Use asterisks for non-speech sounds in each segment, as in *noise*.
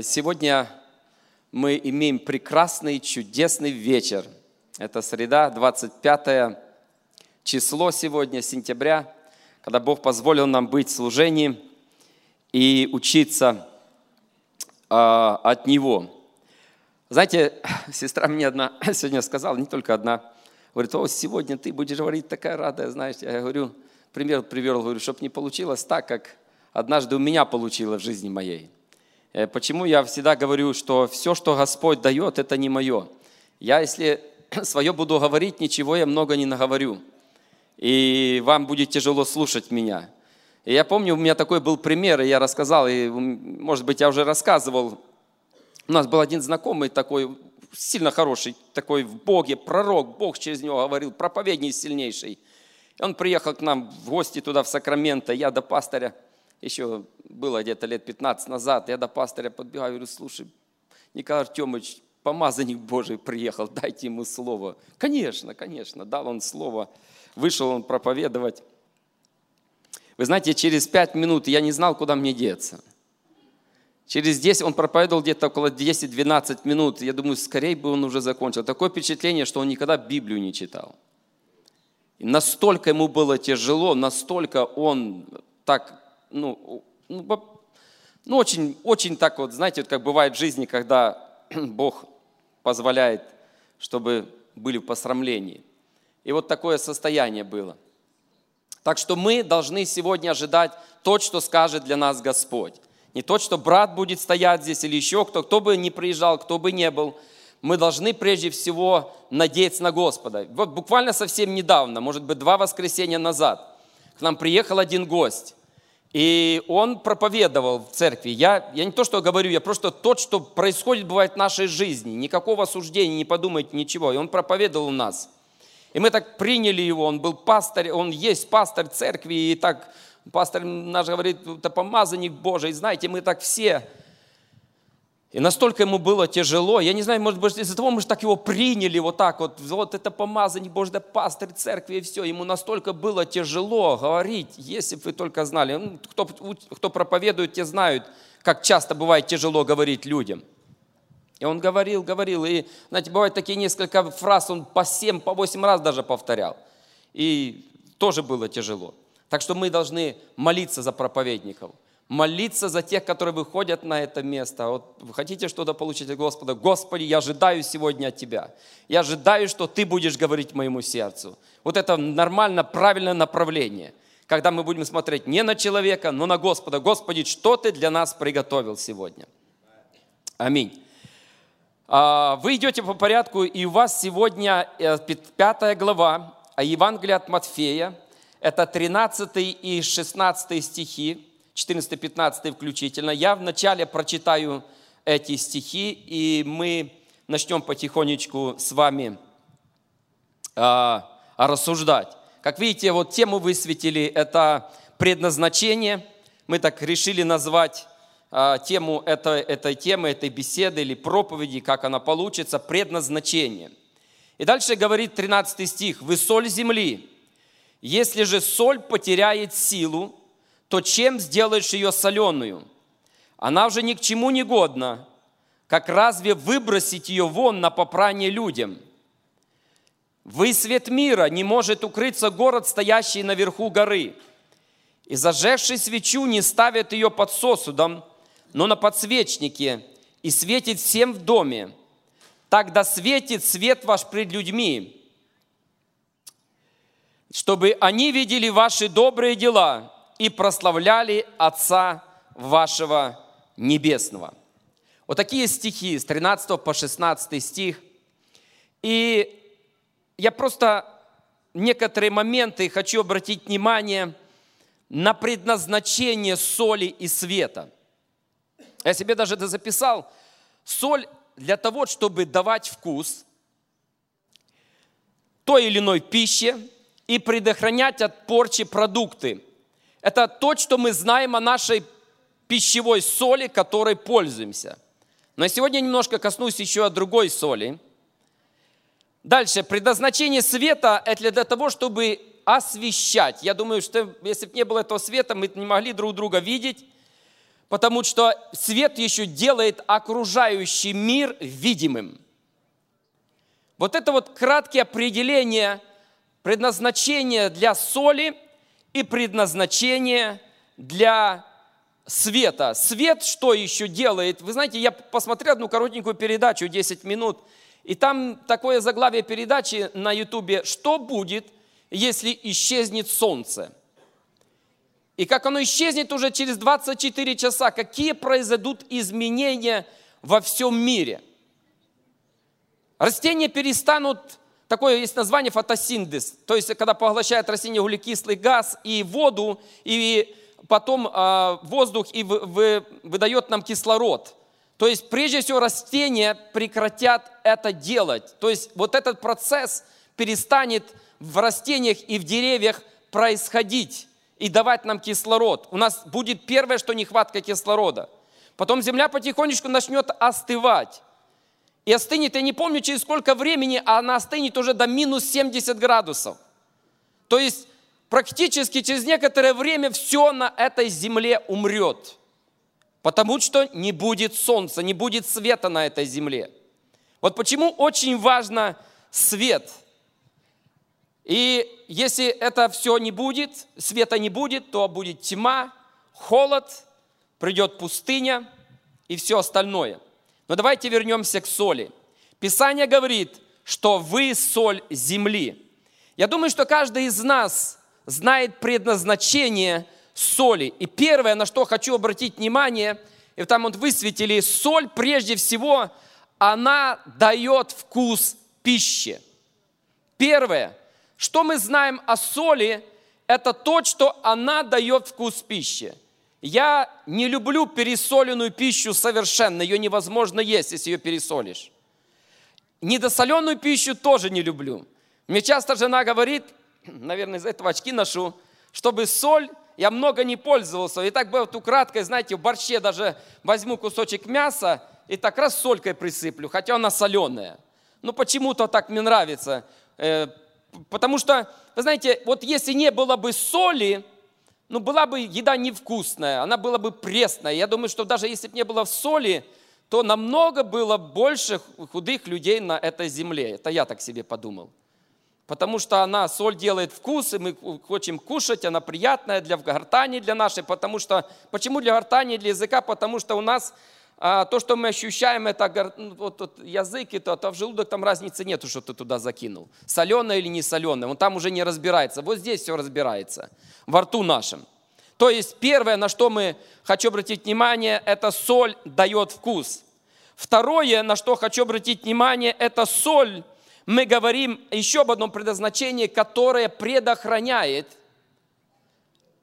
Сегодня мы имеем прекрасный, чудесный вечер. Это среда, 25 число сегодня, сентября, когда Бог позволил нам быть в служении и учиться э, от Него. Знаете, *laughs* сестра мне одна *laughs* сегодня сказала, не только одна, говорит, о, сегодня ты будешь говорить такая радая, знаешь. Я говорю, пример привел, говорю, чтобы не получилось так, как однажды у меня получилось в жизни моей – почему я всегда говорю, что все, что Господь дает, это не мое. Я, если *clears throat* свое буду говорить, ничего я много не наговорю. И вам будет тяжело слушать меня. И я помню, у меня такой был пример, и я рассказал, и, может быть, я уже рассказывал. У нас был один знакомый такой, сильно хороший, такой в Боге, пророк, Бог через него говорил, проповедник сильнейший. И он приехал к нам в гости туда, в Сакраменто, я до пастыря – еще было где-то лет 15 назад, я до пастыря подбегаю, говорю, слушай, Николай Артемович, помазанник Божий приехал, *laughs* дайте ему слово. Конечно, конечно, дал он слово, вышел он проповедовать. Вы знаете, через пять минут я не знал, куда мне деться. Через 10, он проповедовал где-то около 10-12 минут. Я думаю, скорее бы он уже закончил. Такое впечатление, что он никогда Библию не читал. И настолько ему было тяжело, настолько он так ну, ну, ну очень, очень так вот, знаете, вот как бывает в жизни, когда *clears throat* Бог позволяет, чтобы были в посрамлении. И вот такое состояние было. Так что мы должны сегодня ожидать то, что скажет для нас Господь. Не то, что брат будет стоять здесь или еще кто, кто бы ни приезжал, кто бы не был. Мы должны прежде всего надеяться на Господа. Вот буквально совсем недавно, может быть, два воскресенья назад, к нам приехал один гость. И он проповедовал в церкви. Я, я не то, что говорю, я просто то, что происходит, бывает в нашей жизни. Никакого осуждения, не подумайте ничего. И он проповедовал у нас. И мы так приняли его, он был пастор, он есть пастор церкви, и так пастор наш говорит, это помазанник Божий. Знаете, мы так все и настолько ему было тяжело, я не знаю, может быть, из-за того, мы же так его приняли вот так вот, вот это помазание да пастырь церкви и все, ему настолько было тяжело говорить, если бы вы только знали, ну, кто, кто проповедует, те знают, как часто бывает тяжело говорить людям. И он говорил, говорил, и, знаете, бывают такие несколько фраз, он по семь, по восемь раз даже повторял. И тоже было тяжело. Так что мы должны молиться за проповедников молиться за тех, которые выходят на это место. Вот вы хотите что-то получить от Господа? Господи, я ожидаю сегодня от Тебя. Я ожидаю, что Ты будешь говорить моему сердцу. Вот это нормально, правильное направление. Когда мы будем смотреть не на человека, но на Господа. Господи, что Ты для нас приготовил сегодня? Аминь. А, вы идете по порядку, и у вас сегодня э, пятая глава Евангелия от Матфея. Это 13 и 16 стихи 14-15 включительно. Я вначале прочитаю эти стихи, и мы начнем потихонечку с вами а, рассуждать. Как видите, вот тему высветили, это предназначение. Мы так решили назвать а, тему этой, этой темы, этой беседы или проповеди, как она получится, предназначение. И дальше говорит 13 стих, «Вы соль земли, если же соль потеряет силу, то чем сделаешь ее соленую? Она уже ни к чему не годна, как разве выбросить ее вон на попрание людям? Вы свет мира, не может укрыться город, стоящий наверху горы. И зажегший свечу не ставят ее под сосудом, но на подсвечнике, и светит всем в доме. Тогда светит свет ваш пред людьми, чтобы они видели ваши добрые дела и прославляли Отца вашего Небесного. Вот такие стихи с 13 по 16 стих. И я просто некоторые моменты хочу обратить внимание на предназначение соли и света. Я себе даже это записал. Соль для того, чтобы давать вкус той или иной пище и предохранять от порчи продукты – это то, что мы знаем о нашей пищевой соли, которой пользуемся. Но сегодня немножко коснусь еще о другой соли. Дальше. Предназначение света – это для того, чтобы освещать. Я думаю, что если бы не было этого света, мы не могли друг друга видеть. потому что свет еще делает окружающий мир видимым. Вот это вот краткие определения предназначения для соли и предназначения для света. Свет что еще делает? Вы знаете, я посмотрел одну коротенькую передачу, 10 минут, и там такое заглавие передачи на ютубе «Что будет, если исчезнет солнце?» И как оно исчезнет уже через 24 часа, какие произойдут изменения во всем мире. Растения перестанут, такое есть название фотосинтез, то есть когда поглощает растение углекислый газ и воду, и потом э, воздух и вы, вы, выдает нам кислород. То есть прежде всего растения прекратят это делать. То есть вот этот процесс перестанет в растениях и в деревьях происходить и давать нам кислород. У нас будет первое, что нехватка кислорода. Потом земля потихонечку начнет остывать. И остынет, я не помню, через сколько времени, а она остынет уже до минус 70 градусов. То есть практически через некоторое время все на этой земле умрет. Потому что не будет солнца, не будет света на этой земле. Вот почему очень важно свет – и если это все не будет, света не будет, то будет тьма, холод, придет пустыня и все остальное. Но давайте вернемся к соли. Писание говорит, что вы соль земли. Я думаю, что каждый из нас знает предназначение соли. И первое, на что хочу обратить внимание, и там вот высветили, соль прежде всего, она дает вкус пищи. Первое – что мы знаем о соли? Это то, что она дает вкус пищи. Я не люблю пересоленную пищу совершенно, ее невозможно есть, если ее пересолишь. Недосоленную пищу тоже не люблю. Мне часто жена говорит, *clears throat* наверное, из этого очки ношу, чтобы соль я много не пользовался. И так бывает украдкой, знаете, в борще даже возьму кусочек мяса и так раз солькой присыплю, хотя она соленая. Ну почему-то так мне нравится. Э, Потому что, вы знаете, вот если не было бы соли, ну, была бы еда невкусная, она была бы пресная. Я думаю, что даже если бы не было соли, то намного было больше худых людей на этой земле. Это я так себе подумал. Потому что она, соль делает вкус, и мы хотим кушать, она приятная для гортани, для нашей. Потому что, почему для гортани, для языка? Потому что у нас а, то, что мы ощущаем, это ну, вот, вот язык, это, то в желудок там разницы нету, что ты туда закинул. Соленое или не соленое, он там уже не разбирается. Вот здесь все разбирается, во рту нашем. То есть первое, на что мы хочу обратить внимание, это соль дает вкус. Второе, на что хочу обратить внимание, это соль. Мы говорим еще об одном предназначении, которое предохраняет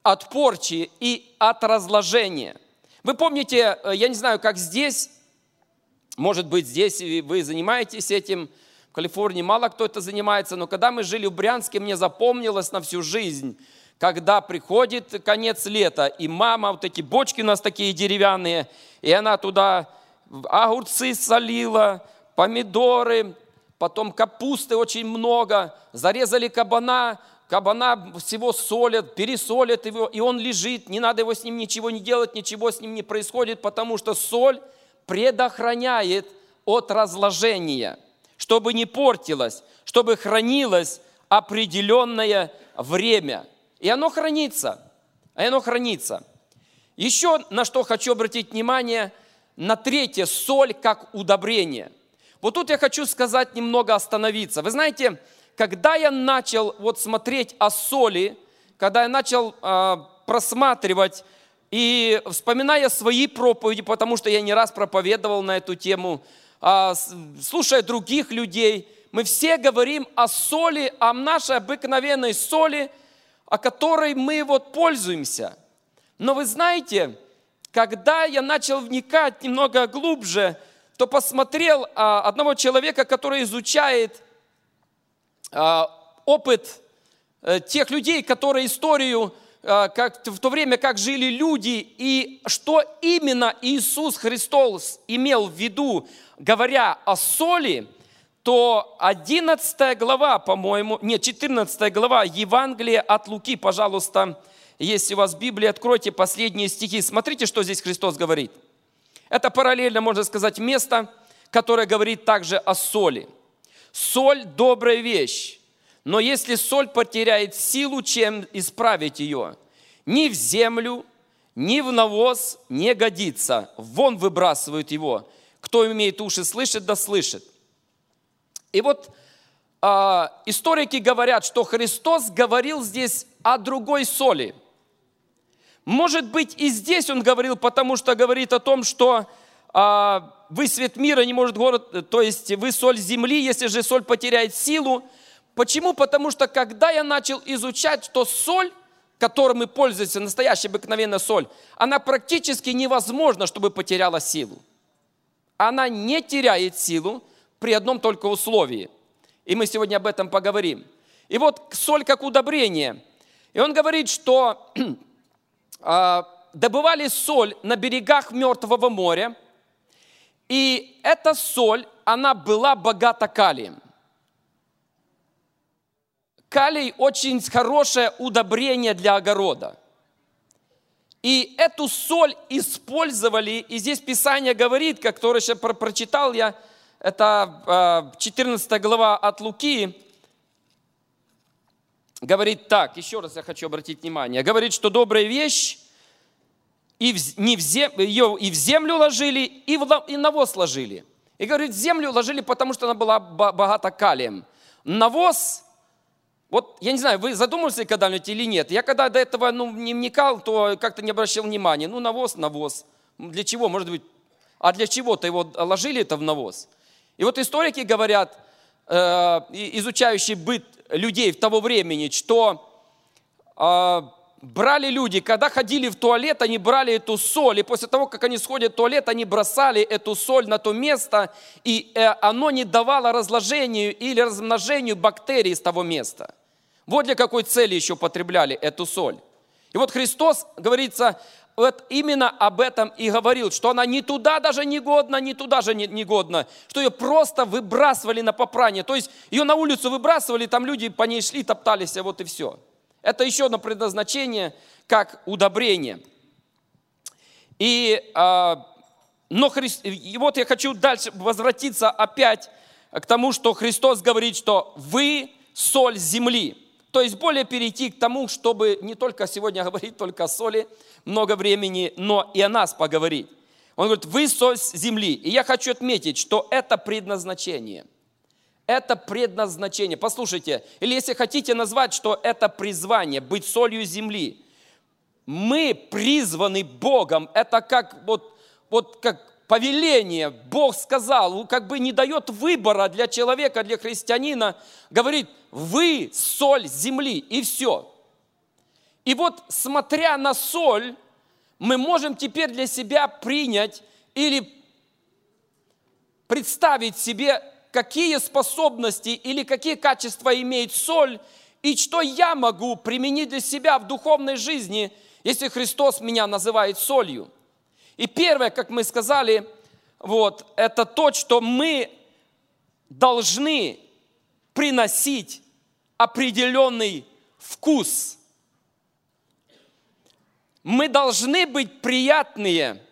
от порчи и от разложения – вы помните, э, я не знаю, как здесь, может быть, здесь вы занимаетесь этим, в Калифорнии мало кто это занимается, но когда мы жили в Брянске, мне запомнилось на всю жизнь, когда приходит конец лета, и мама, вот эти бочки у нас такие деревянные, и она туда огурцы солила, помидоры, потом капусты очень много, зарезали кабана, кабана всего солят, пересолят его, и он лежит, не надо его с ним ничего не делать, ничего с ним не происходит, потому что соль предохраняет от разложения, чтобы не портилось, чтобы хранилось определенное время. И оно хранится, и оно хранится. Еще на что хочу обратить внимание, на третье, соль как удобрение. Вот тут я хочу сказать немного остановиться. Вы знаете, когда я начал вот смотреть о соли, когда я начал э, просматривать и вспоминая свои проповеди, потому что я не раз проповедовал на эту тему, э, слушая других людей, мы все говорим о соли, о нашей обыкновенной соли, о которой мы вот пользуемся. Но вы знаете, когда я начал вникать немного глубже, то посмотрел а, одного человека, который изучает опыт э, тех людей, которые историю, а, как, в то время, как жили люди, и что именно Иисус Христос имел в виду, говоря о соли, то 11 глава, по-моему, нет, 14 глава Евангелия от Луки, пожалуйста, Если у вас Библия, откройте последние стихи. Смотрите, что здесь Христос говорит. Это параллельно, можно сказать, место, которое говорит также о соли. Соль – добрая вещь, но если соль потеряет силу, чем исправить ее? Ни в землю, ни в навоз не годится. Вон выбрасывают его. Кто имеет уши слышит, да слышит. И вот э, историки говорят, что Христос говорил здесь о другой соли. Может быть, и здесь он говорил, потому что говорит о том, что э, вы свет мира, не может город, то есть вы соль земли, если же соль потеряет силу. Почему? Потому что когда я начал изучать, что соль, которой мы пользуемся, настоящая обыкновенная соль, она практически невозможно, чтобы потеряла силу. Она не теряет силу, при одном только условии. И мы сегодня об этом поговорим. И вот соль как удобрение. И он говорит, что э, *clears throat* добывали соль на берегах Мертвого моря, и эта соль, она была богата калием. Калий очень хорошее удобрение для огорода. И эту соль использовали, и здесь Писание говорит, которое сейчас прочитал я, это 14 а, глава от Луки, говорит так, еще раз я хочу обратить внимание, говорит, что добрая вещь, и в, не в зем, ее и в землю ложили, и, в, и навоз ложили. И говорит, землю ложили, потому что она была богата калием. Навоз, вот я не знаю, вы задумывались когда-нибудь или нет? Я когда до этого ну, не вникал, то как-то не обращал внимания. Ну, навоз, навоз. Для чего? Может быть, а для чего-то его ложили это в навоз? И вот историки говорят, э, изучающие быт людей в того времени, что э, брали люди, когда ходили в туалет, они брали эту соль, и после того, как они сходят в туалет, они бросали эту соль на то место, и э, оно не давало разложению или размножению бактерий с того места. Вот для какой цели еще потребляли эту соль. И вот Христос, говорится, вот именно об этом и говорил, что она ни туда даже не годна, ни туда же не, не годна, что ее просто выбрасывали на попрание. То есть ее на улицу выбрасывали, там люди по ней шли, топтались, а вот и все. Это еще одно предназначение, как удобрение. И, а, но Хри... и вот я хочу дальше возвратиться опять к тому, что Христос говорит, что вы соль земли. То есть более перейти к тому, чтобы не только сегодня *laughs* говорить только о соли, много времени, но и о нас поговорить. Он говорит, вы соль земли. И я хочу отметить, что это предназначение. Это предназначение. Послушайте, или если хотите назвать, что это призвание, быть солью земли. Мы призваны Богом. Это как вот, вот как повеление, Бог сказал, как бы не дает выбора для человека, для христианина, говорит, вы соль земли, и все. И вот смотря на соль, мы можем теперь для себя принять или представить себе, какие способности или какие качества имеет соль, и что я могу применить для себя в духовной жизни, если Христос меня называет солью – и первое, как мы сказали, вот, это то, что мы должны приносить определенный вкус. Мы должны быть приятные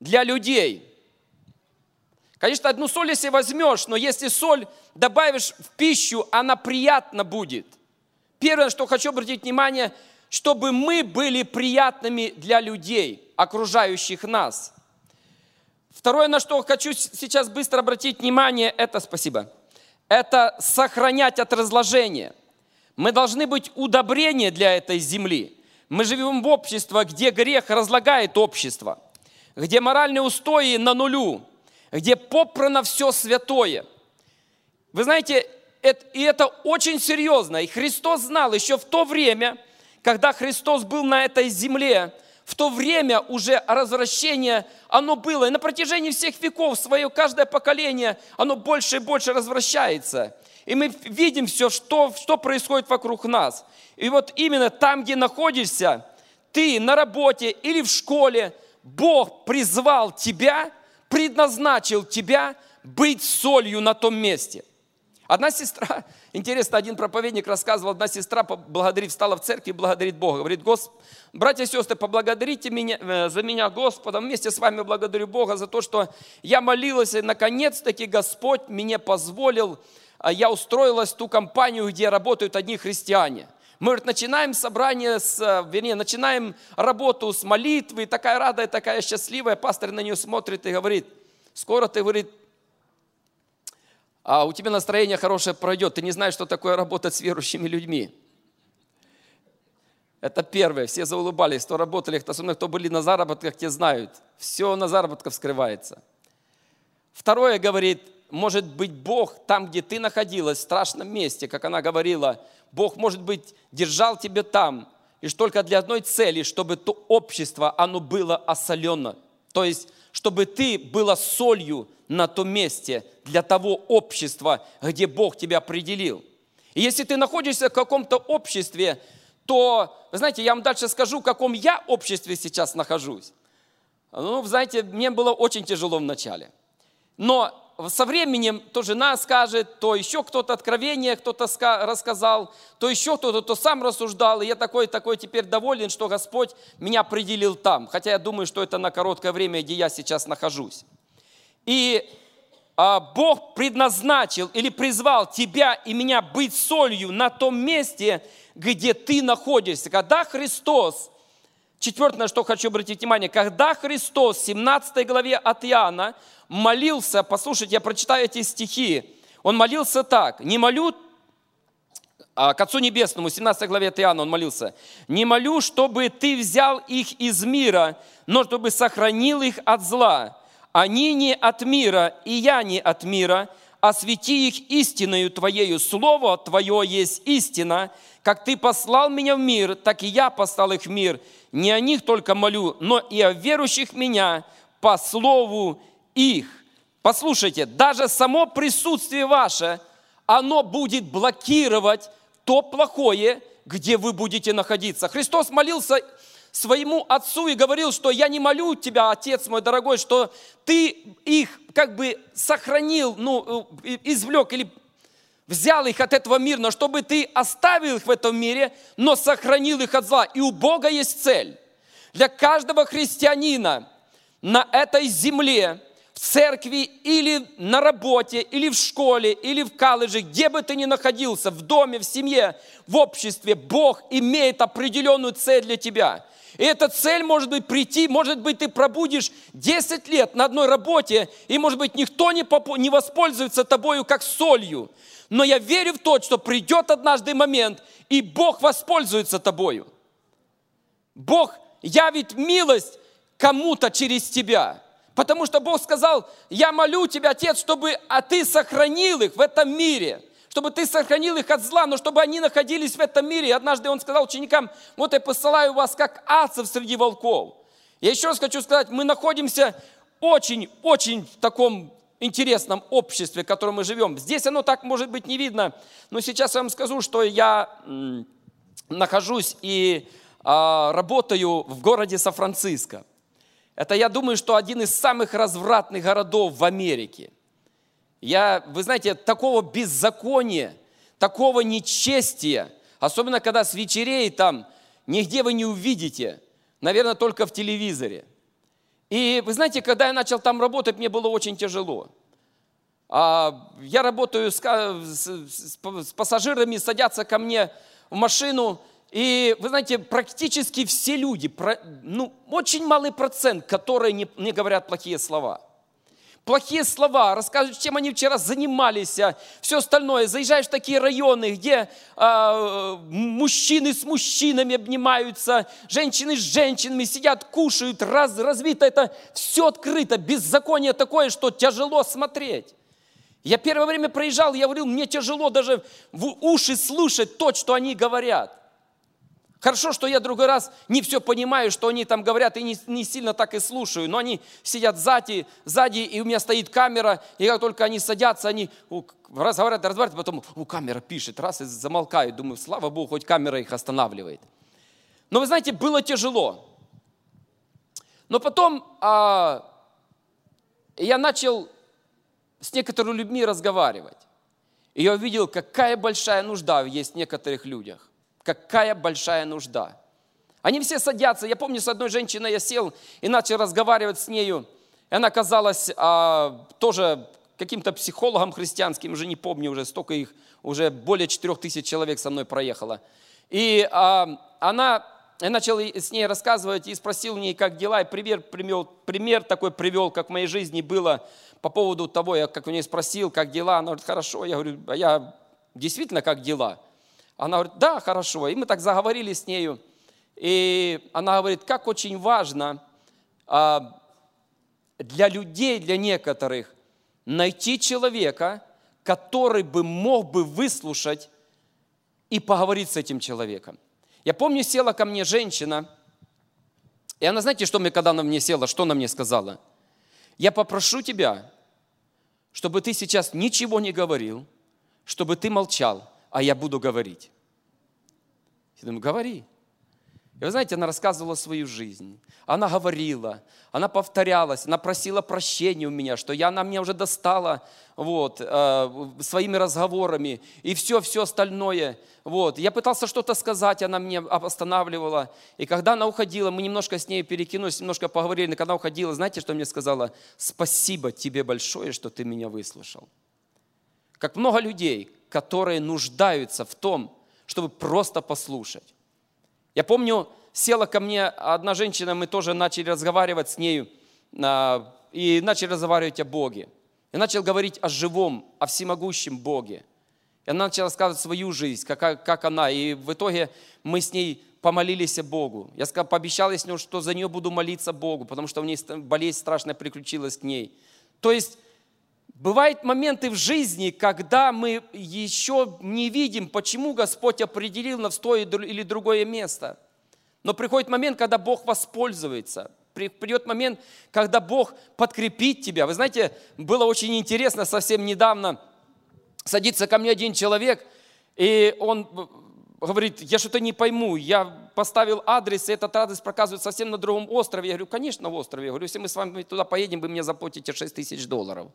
для людей. Конечно, одну соль если возьмешь, но если соль добавишь в пищу, она приятна будет. Первое, что хочу обратить внимание, чтобы мы были приятными для людей окружающих нас. Второе, на что хочу сейчас быстро обратить внимание, это, спасибо, это сохранять от разложения. Мы должны быть удобрение для этой земли. Мы живем в обществе, где грех разлагает общество, где моральные устои на нулю, где попрано все святое. Вы знаете, это, и это очень серьезно. И Христос знал еще в то время, когда Христос был на этой земле, в то время уже развращение, оно было. И на протяжении всех веков, свое каждое поколение, оно больше и больше развращается. И мы видим все, что, что происходит вокруг нас. И вот именно там, где находишься, ты на работе или в школе, Бог призвал тебя, предназначил тебя быть солью на том месте. Одна сестра, *laughs* интересно, один проповедник рассказывал, одна сестра, благодарив, встала в церкви и благодарит Бога. Говорит, Гос, братья и сестры, поблагодарите меня, э, за меня Господа, вместе с вами благодарю Бога за то, что я молилась, и наконец-таки Господь мне позволил, а я устроилась в ту компанию, где работают одни христиане. Мы говорит, начинаем собрание, с, э, вернее, начинаем работу с молитвы, такая радая, такая счастливая, пастор на нее смотрит и говорит, скоро ты, говорит, а у тебя настроение хорошее пройдет, ты не знаешь, что такое работать с верующими людьми. Это первое, все заулыбались, кто работали, особенно кто были на заработках, те знают. Все на заработках скрывается. Второе говорит, может быть, Бог там, где ты находилась, в страшном месте, как она говорила, Бог, может быть, держал тебя там, лишь только для одной цели, чтобы то общество, оно было осолено. То есть, чтобы ты была солью на том месте для того общества, где Бог тебя определил. И если ты находишься в каком-то обществе, то, вы знаете, я вам дальше скажу, в каком я обществе сейчас нахожусь. Ну, знаете, мне было очень тяжело в начале. Но со временем то жена скажет, то еще кто-то откровение кто-то рассказал, то еще кто-то, то сам рассуждал. И я такой, такой теперь доволен, что Господь меня определил там. Хотя я думаю, что это на короткое время, где я сейчас нахожусь. И а, Бог предназначил или призвал тебя и меня быть солью на том месте, где ты находишься. Когда Христос, четвертое, что хочу обратить внимание, когда Христос в 17 главе от Иоанна молился, послушайте, я прочитаю эти стихи, он молился так, не молю а, к Отцу Небесному, 17 главе от Иоанна он молился, «Не молю, чтобы Ты взял их из мира, но чтобы сохранил их от зла. Они не от мира, и я не от мира, освети их истиною Твоею. Слово Твое есть истина. Как Ты послал меня в мир, так и я послал их в мир. Не о них только молю, но и о верующих меня по слову их. Послушайте, даже само присутствие ваше, оно будет блокировать то плохое, где вы будете находиться. Христос молился своему отцу и говорил, что я не молю тебя, отец мой дорогой, что ты их как бы сохранил, ну, э, извлек или взял их от этого мира, но чтобы ты оставил их в этом мире, но сохранил их от зла. И у Бога есть цель. Для каждого христианина на этой земле, в церкви или на работе, или в школе, или в колледже, где бы ты ни находился, в доме, в семье, в обществе, Бог имеет определенную цель для тебя. И эта цель может быть прийти, может быть, ты пробудешь 10 лет на одной работе, и, может быть, никто не, поп- не воспользуется тобою как солью. Но я верю в то, что придет однажды момент, и Бог воспользуется тобою. Бог явит милость кому-то через тебя. Потому что Бог сказал, я молю тебя, Отец, чтобы а ты сохранил их в этом мире – чтобы ты сохранил их от зла, но чтобы они находились в этом мире. И однажды он сказал ученикам, вот я посылаю вас как ацев среди волков. Я еще раз хочу сказать, мы находимся очень-очень в таком интересном обществе, в котором мы живем. Здесь оно так, может быть, не видно, но сейчас я вам скажу, что я нахожусь и а, работаю в городе Сан-Франциско. Это, я думаю, что один из самых развратных городов в Америке – я, вы знаете, такого беззакония, такого нечестия, особенно когда с вечерей там, нигде вы не увидите, наверное, только в телевизоре. И вы знаете, когда я начал там работать, мне было очень тяжело. А, я работаю с, с, с пассажирами, садятся ко мне в машину, и вы знаете, практически все люди, ну, очень малый процент, которые не, не говорят плохие слова – плохие слова, рассказывают, чем они вчера занимались, а все остальное. Заезжаешь в такие районы, где э, мужчины с мужчинами обнимаются, женщины с женщинами сидят, кушают, раз, развито это, все открыто, беззаконие такое, что тяжело смотреть. Я первое время проезжал, я говорил, мне тяжело даже в уши слушать то, что они говорят. Хорошо, что я другой раз не все понимаю, что они там говорят, и не, не сильно так и слушаю. Но они сидят сзади, сзади, и у меня стоит камера, и как только они садятся, они разговаривают, разговаривают, потом у камера пишет, раз и замолкают. Думаю, слава Богу, хоть камера их останавливает. Но вы знаете, было тяжело. Но потом а, я начал с некоторыми людьми разговаривать. И я увидел, какая большая нужда есть в некоторых людях. Какая большая нужда. Они все садятся. Я помню, с одной женщиной я сел и начал разговаривать с нею. И она казалась а, тоже каким-то психологом христианским, уже не помню, уже столько их, уже более четырех тысяч человек со мной проехало. И а, она, я начал с ней рассказывать и спросил у нее, как дела, и пример, пример, пример такой привел, как в моей жизни было по поводу того, я как у нее спросил, как дела, она говорит, хорошо, я говорю, а я действительно как дела? Она говорит, да, хорошо, и мы так заговорили с нею, и она говорит, как очень важно а, для людей, для некоторых, найти человека, который бы мог бы выслушать и поговорить с этим человеком. Я помню, села ко мне женщина, и она, знаете, что мне, когда она мне села, что она мне сказала? Я попрошу тебя, чтобы ты сейчас ничего не говорил, чтобы ты молчал, а я буду говорить. Я думаю, говори. И вы знаете, она рассказывала свою жизнь. Она говорила, она повторялась, она просила прощения у меня, что я, она меня уже достала вот, э, своими разговорами и все-все остальное. Вот. Я пытался что-то сказать, она меня останавливала. И когда она уходила, мы немножко с ней перекинулись, немножко поговорили. Но когда уходила, знаете, что мне сказала? Спасибо тебе большое, что ты меня выслушал. Как много людей, которые нуждаются в том, чтобы просто послушать. Я помню, села ко мне одна женщина, мы тоже начали разговаривать с нею, а, и начали разговаривать о Боге. Я начал говорить о живом, о всемогущем Боге. И она начала рассказывать свою жизнь, как, как она. И в итоге мы с ней помолились о Богу. Я сказал, пообещал ей, что за нее буду молиться Богу, потому что у нее болезнь страшная приключилась к ней. То есть Бывают моменты в жизни, когда мы еще не видим, почему Господь определил нас в то или другое место. Но приходит момент, когда Бог воспользуется. Придет момент, когда Бог подкрепит тебя. Вы знаете, было очень интересно, совсем недавно садится ко мне один человек, и он говорит, я что-то не пойму, я поставил адрес, и этот адрес показывает совсем на другом острове. Я говорю, конечно, в острове. Я говорю, если мы с вами туда поедем, вы мне заплатите 6 тысяч долларов.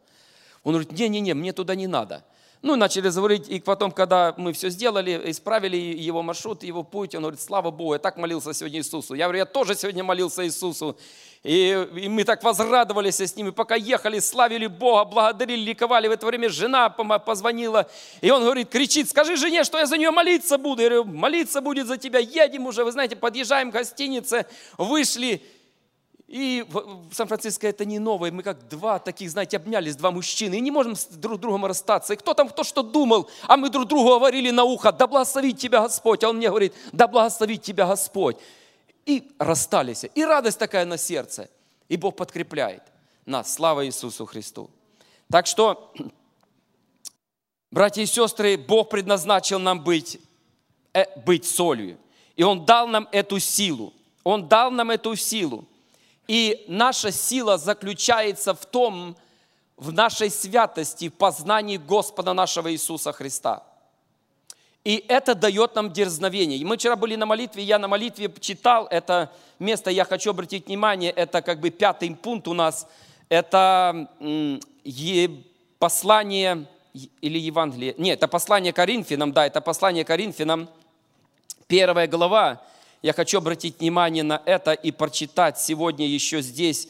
Он говорит, не-не-не, мне туда не надо. Ну, начали говорить, и потом, когда мы все сделали, исправили его маршрут, его путь, он говорит, слава Богу, я так молился сегодня Иисусу. Я говорю, я тоже сегодня молился Иисусу. И, и мы так возрадовались с ними, пока ехали, славили Бога, благодарили, ликовали. В это время жена позвонила, и он говорит, кричит, скажи жене, что я за нее молиться буду. Я говорю, молиться будет за тебя, едем уже, вы знаете, подъезжаем к гостинице, вышли, и в Сан-Франциско это не новое. Мы как два таких, знаете, обнялись, два мужчины, и не можем с друг другом расстаться. И кто там кто что думал, а мы друг другу говорили на ухо, да благословит тебя Господь. А он мне говорит, да благословит тебя Господь. И расстались. И радость такая на сердце. И Бог подкрепляет нас. Слава Иисусу Христу. Так что, *clears throat* братья и сестры, Бог предназначил нам быть, э, быть солью. И Он дал нам эту силу. Он дал нам эту силу. И наша сила заключается в том, в нашей святости, в познании Господа нашего Иисуса Христа. И это дает нам дерзновение. Мы вчера были на молитве, я на молитве читал это место, я хочу обратить внимание, это как бы пятый пункт у нас, это послание или Евангелие, нет, это послание Коринфянам, да, это послание Коринфянам, первая глава, я хочу обратить внимание на это и прочитать сегодня еще здесь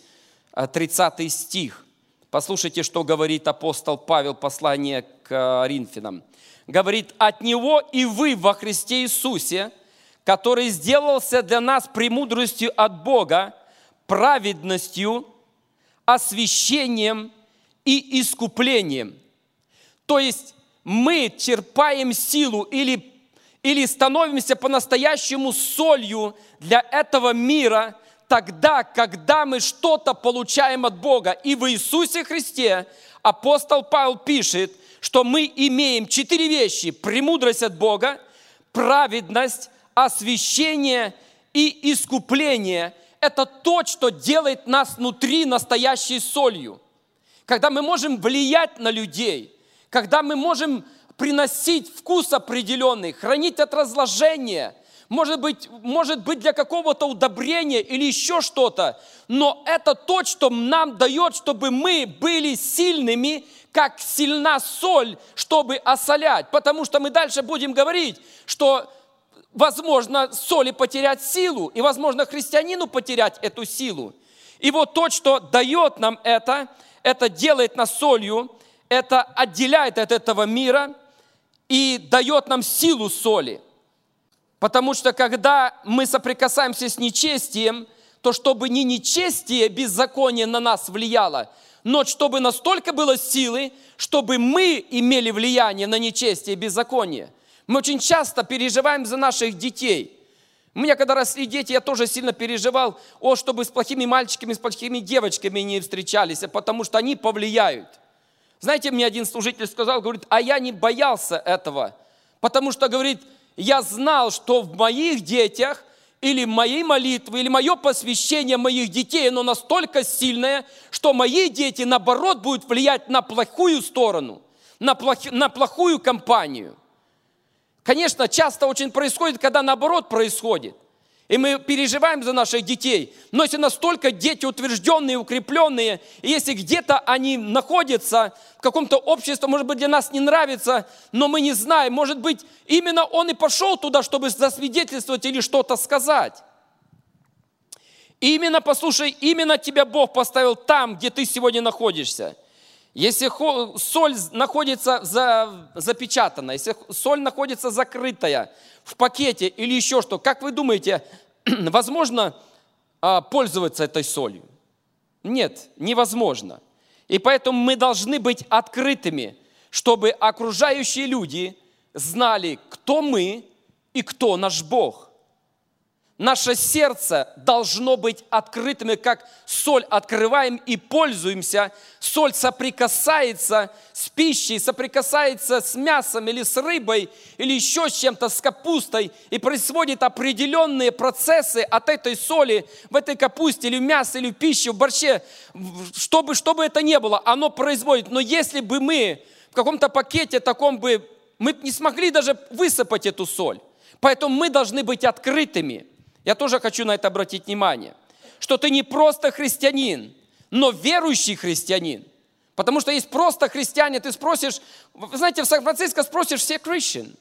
30 э, стих. Послушайте, что говорит апостол Павел, послание к Коринфянам. Говорит, от Него и вы во Христе Иисусе, который сделался для нас премудростью от Бога, праведностью, освящением и искуплением. То есть мы черпаем силу или или становимся по-настоящему солью для этого мира, тогда, когда мы что-то получаем от Бога. И в Иисусе Христе апостол Павел пишет, что мы имеем четыре вещи. Премудрость от Бога, праведность, освящение и искупление. Это то, что делает нас внутри настоящей солью. Когда мы можем влиять на людей, когда мы можем приносить вкус определенный, хранить от разложения, может быть, может быть для какого-то удобрения или еще что-то. Но это то, что нам дает, чтобы мы были сильными, как сильна соль, чтобы осолять. Потому что мы дальше будем говорить, что возможно соли потерять силу, и возможно христианину потерять эту силу. И вот то, что дает нам это, это делает нас солью, это отделяет от этого мира и дает нам силу соли. Потому что когда мы соприкасаемся с нечестием, то чтобы не нечестие, беззаконие на нас влияло, но чтобы настолько было силы, чтобы мы имели влияние на нечестие и беззаконие. Мы очень часто переживаем за наших детей. У меня, когда росли дети, я тоже сильно переживал, о, чтобы с плохими мальчиками, с плохими девочками не встречались, потому что они повлияют. Знаете, мне один служитель сказал, говорит, а я не боялся этого, потому что, говорит, я знал, что в моих детях или моей молитвы, или мое посвящение моих детей, оно настолько сильное, что мои дети, наоборот, будут влиять на плохую сторону, на, плох, на плохую компанию. Конечно, часто очень происходит, когда наоборот происходит. И мы переживаем за наших детей. Но если настолько дети утвержденные, укрепленные, и если где-то они находятся в каком-то обществе, может быть, для нас не нравится, но мы не знаем, может быть, именно он и пошел туда, чтобы засвидетельствовать или что-то сказать. И именно, послушай, именно тебя Бог поставил там, где ты сегодня находишься. Если соль находится за, запечатана, если соль находится закрытая, в пакете или еще что, как вы думаете, *clears throat* возможно а, пользоваться этой солью? Нет, невозможно. И поэтому мы должны быть открытыми, чтобы окружающие люди знали, кто мы и кто наш Бог. Наше сердце должно быть открытым, как соль открываем и пользуемся. Соль соприкасается с пищей, соприкасается с мясом или с рыбой, или еще с чем-то, с капустой, и производит определенные процессы от этой соли в этой капусте, или в мясе, или в пище, в борще, чтобы, чтобы это не было, оно производит. Но если бы мы в каком-то пакете таком бы, мы не смогли даже высыпать эту соль. Поэтому мы должны быть открытыми – я тоже хочу на это обратить внимание, что ты не просто христианин, но верующий христианин. Потому что есть просто христиане, ты спросишь, вы знаете, в Сан-Франциско спросишь, все христиан,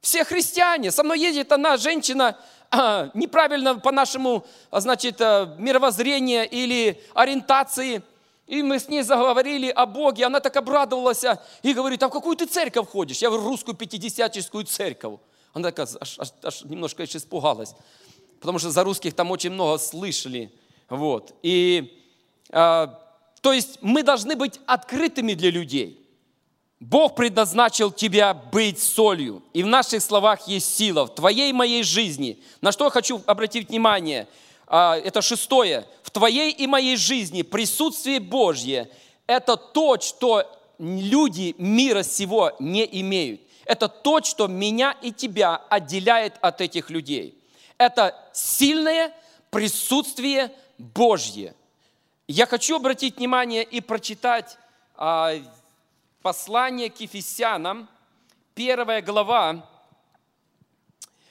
все христиане. Со мной едет одна женщина, а, неправильно по нашему, а, значит, а, мировоззрению или ориентации, и мы с ней заговорили о Боге, она так обрадовалась и говорит, а в какую ты церковь ходишь? Я говорю, русскую пятидесятческую церковь. Она так аж, аж, аж немножко еще испугалась потому что за русских там очень много слышали. Вот. И, э, то есть мы должны быть открытыми для людей. Бог предназначил тебя быть солью, и в наших словах есть сила, в твоей и моей жизни. На что я хочу обратить внимание, а, это шестое. В твоей и моей жизни присутствие Божье – это то, что люди мира сего не имеют. Это то, что меня и тебя отделяет от этих людей. Это сильное присутствие Божье. Я хочу обратить внимание и прочитать а, послание к Ефесянам, первая глава,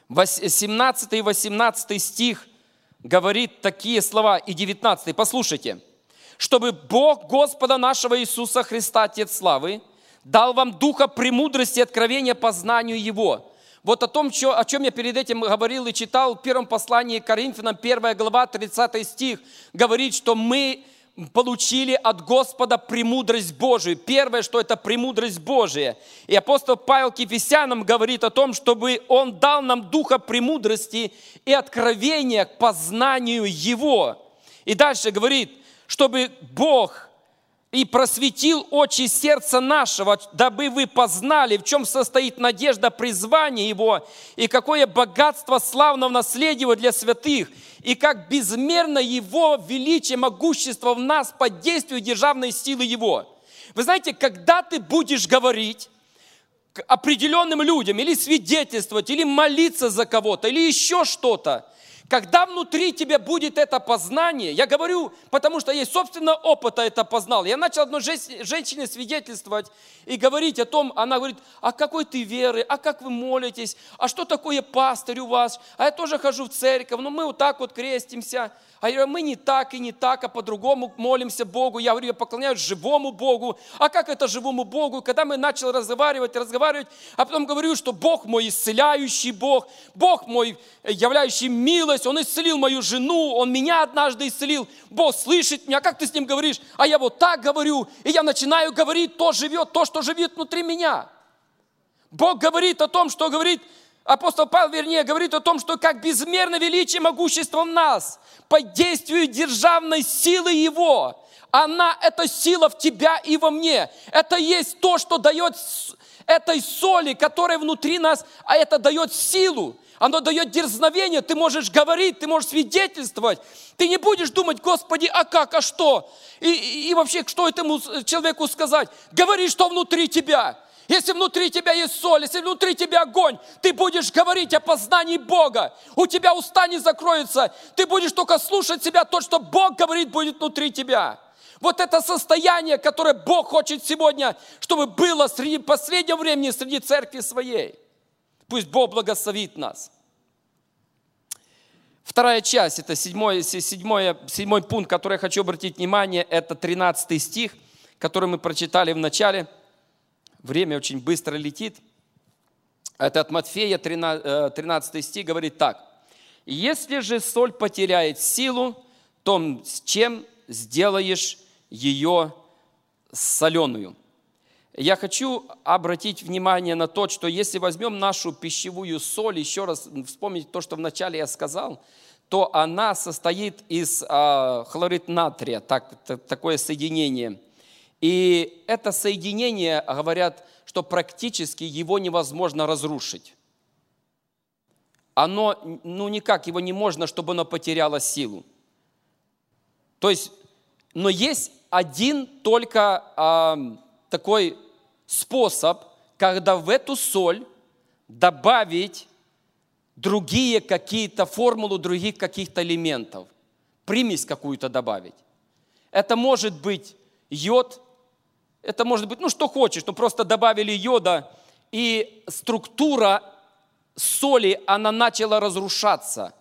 17 и 18 стих говорит такие слова, и 19. Послушайте. «Чтобы Бог Господа нашего Иисуса Христа, Отец Славы, дал вам духа премудрости и откровения по знанию Его, вот о том, о чем я перед этим говорил и читал в первом послании к Коринфянам, 1 глава, 30 стих, говорит, что мы получили от Господа премудрость Божию. Первое, что это премудрость Божия. И апостол Павел к Ефесянам говорит о том, чтобы он дал нам духа премудрости и откровения к познанию Его. И дальше говорит, чтобы Бог и просветил очи сердца нашего, дабы вы познали, в чем состоит надежда призвания Его, и какое богатство славного наследия для святых, и как безмерно Его величие, могущество в нас под действию державной силы Его. Вы знаете, когда ты будешь говорить определенным людям, или свидетельствовать, или молиться за кого-то, или еще что-то, Когда внутри тебя будет это познание, я говорю, потому что я из собственного опыта это познал. Я начал одной женщине свидетельствовать и говорить о том, она говорит, а какой ты веры, а как вы молитесь, а что такое пастырь у вас, а я тоже хожу в церковь, но мы вот так вот крестимся. А я говорю, мы не так и не так, а по-другому молимся Богу. Я говорю, я поклоняюсь живому Богу. А как это живому Богу? Когда мы начали разговаривать, разговаривать, а потом говорю, что Бог мой исцеляющий Бог, Бог мой являющий милость, Он исцелил мою жену, Он меня однажды исцелил. Бог слышит меня, как ты с Ним говоришь? А я вот так говорю, и я начинаю говорить, то живет, то, что живет внутри меня. Бог говорит о том, что говорит, апостол Павел, вернее, говорит о том, что как безмерно величие могущество в нас, по действию державной силы Его. Она, это сила в тебя и во мне. Это есть то, что дает этой соли, которая внутри нас, а это дает силу. Оно дает дерзновение, ты можешь говорить, ты можешь свидетельствовать. Ты не будешь думать, Господи, а как, а что? И, и, и вообще, что этому человеку сказать? Говори, что внутри тебя. Если внутри тебя есть соль, если внутри тебя огонь, ты будешь говорить о познании Бога. У тебя уста не закроются. Ты будешь только слушать себя. То, что Бог говорит, будет внутри тебя. Вот это состояние, которое Бог хочет сегодня, чтобы было среди последнего времени, среди церкви своей. Пусть Бог благословит нас. Вторая часть, это седьмой, седьмой, седьмой пункт, который я хочу обратить внимание, это 13 стих, который мы прочитали в начале – время очень быстро летит. Это от Матфея 13 э, стих говорит так. «Если же соль потеряет силу, то с чем сделаешь ее соленую?» Я хочу обратить внимание на то, что если возьмем нашу пищевую соль, еще раз вспомнить то, что вначале я сказал, то она состоит из а, хлорид натрия, так, такое соединение – и это соединение, говорят, что практически его невозможно разрушить. Оно, ну никак, его не можно, чтобы оно потеряло силу. То есть, но есть один только э, такой способ, когда в эту соль добавить другие какие-то формулы, других каких-то элементов, примесь какую-то добавить. Это может быть йод, это может быть, ну что хочешь, но просто добавили йода, и структура соли, она начала разрушаться.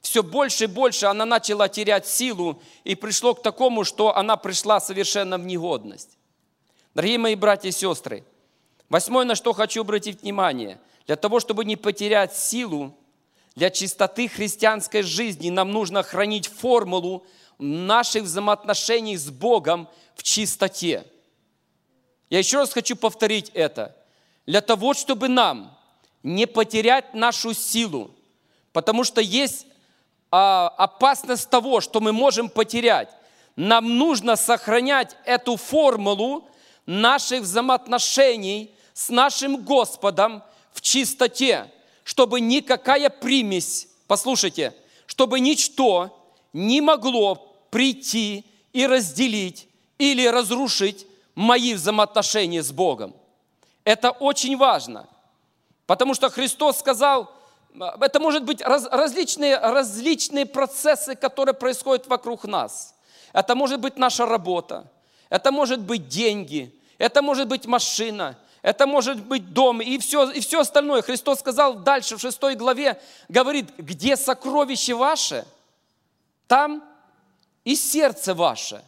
Все больше и больше она начала терять силу, и пришло к такому, что она пришла совершенно в негодность. Дорогие мои братья и сестры, восьмое, на что хочу обратить внимание, для того, чтобы не потерять силу, для чистоты христианской жизни нам нужно хранить формулу наших взаимоотношений с Богом в чистоте. Я еще раз хочу повторить это. Для того, чтобы нам не потерять нашу силу, потому что есть а, опасность того, что мы можем потерять. Нам нужно сохранять эту формулу наших взаимоотношений с нашим Господом в чистоте, чтобы никакая примесь, послушайте, чтобы ничто не могло прийти и разделить или разрушить мои взаимоотношения с Богом. Это очень важно, потому что Христос сказал, это может быть раз, различные, различные процессы, которые происходят вокруг нас. Это может быть наша работа, это может быть деньги, это может быть машина, это может быть дом и все, и все остальное. Христос сказал дальше в шестой главе, говорит, где сокровище ваше, там и сердце ваше.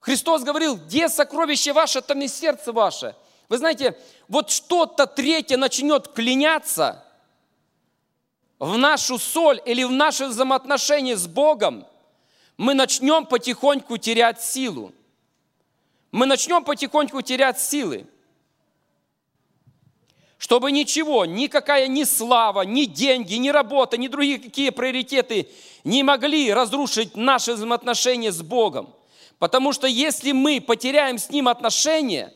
Христос говорил, где сокровище ваше, там и сердце ваше. Вы знаете, вот что-то третье начнет кляняться в нашу соль или в наши взаимоотношения с Богом, мы начнем потихоньку терять силу. Мы начнем потихоньку терять силы. Чтобы ничего, никакая ни слава, ни деньги, ни работа, ни другие какие приоритеты не могли разрушить наши взаимоотношения с Богом. Потому что если мы потеряем с Ним отношения,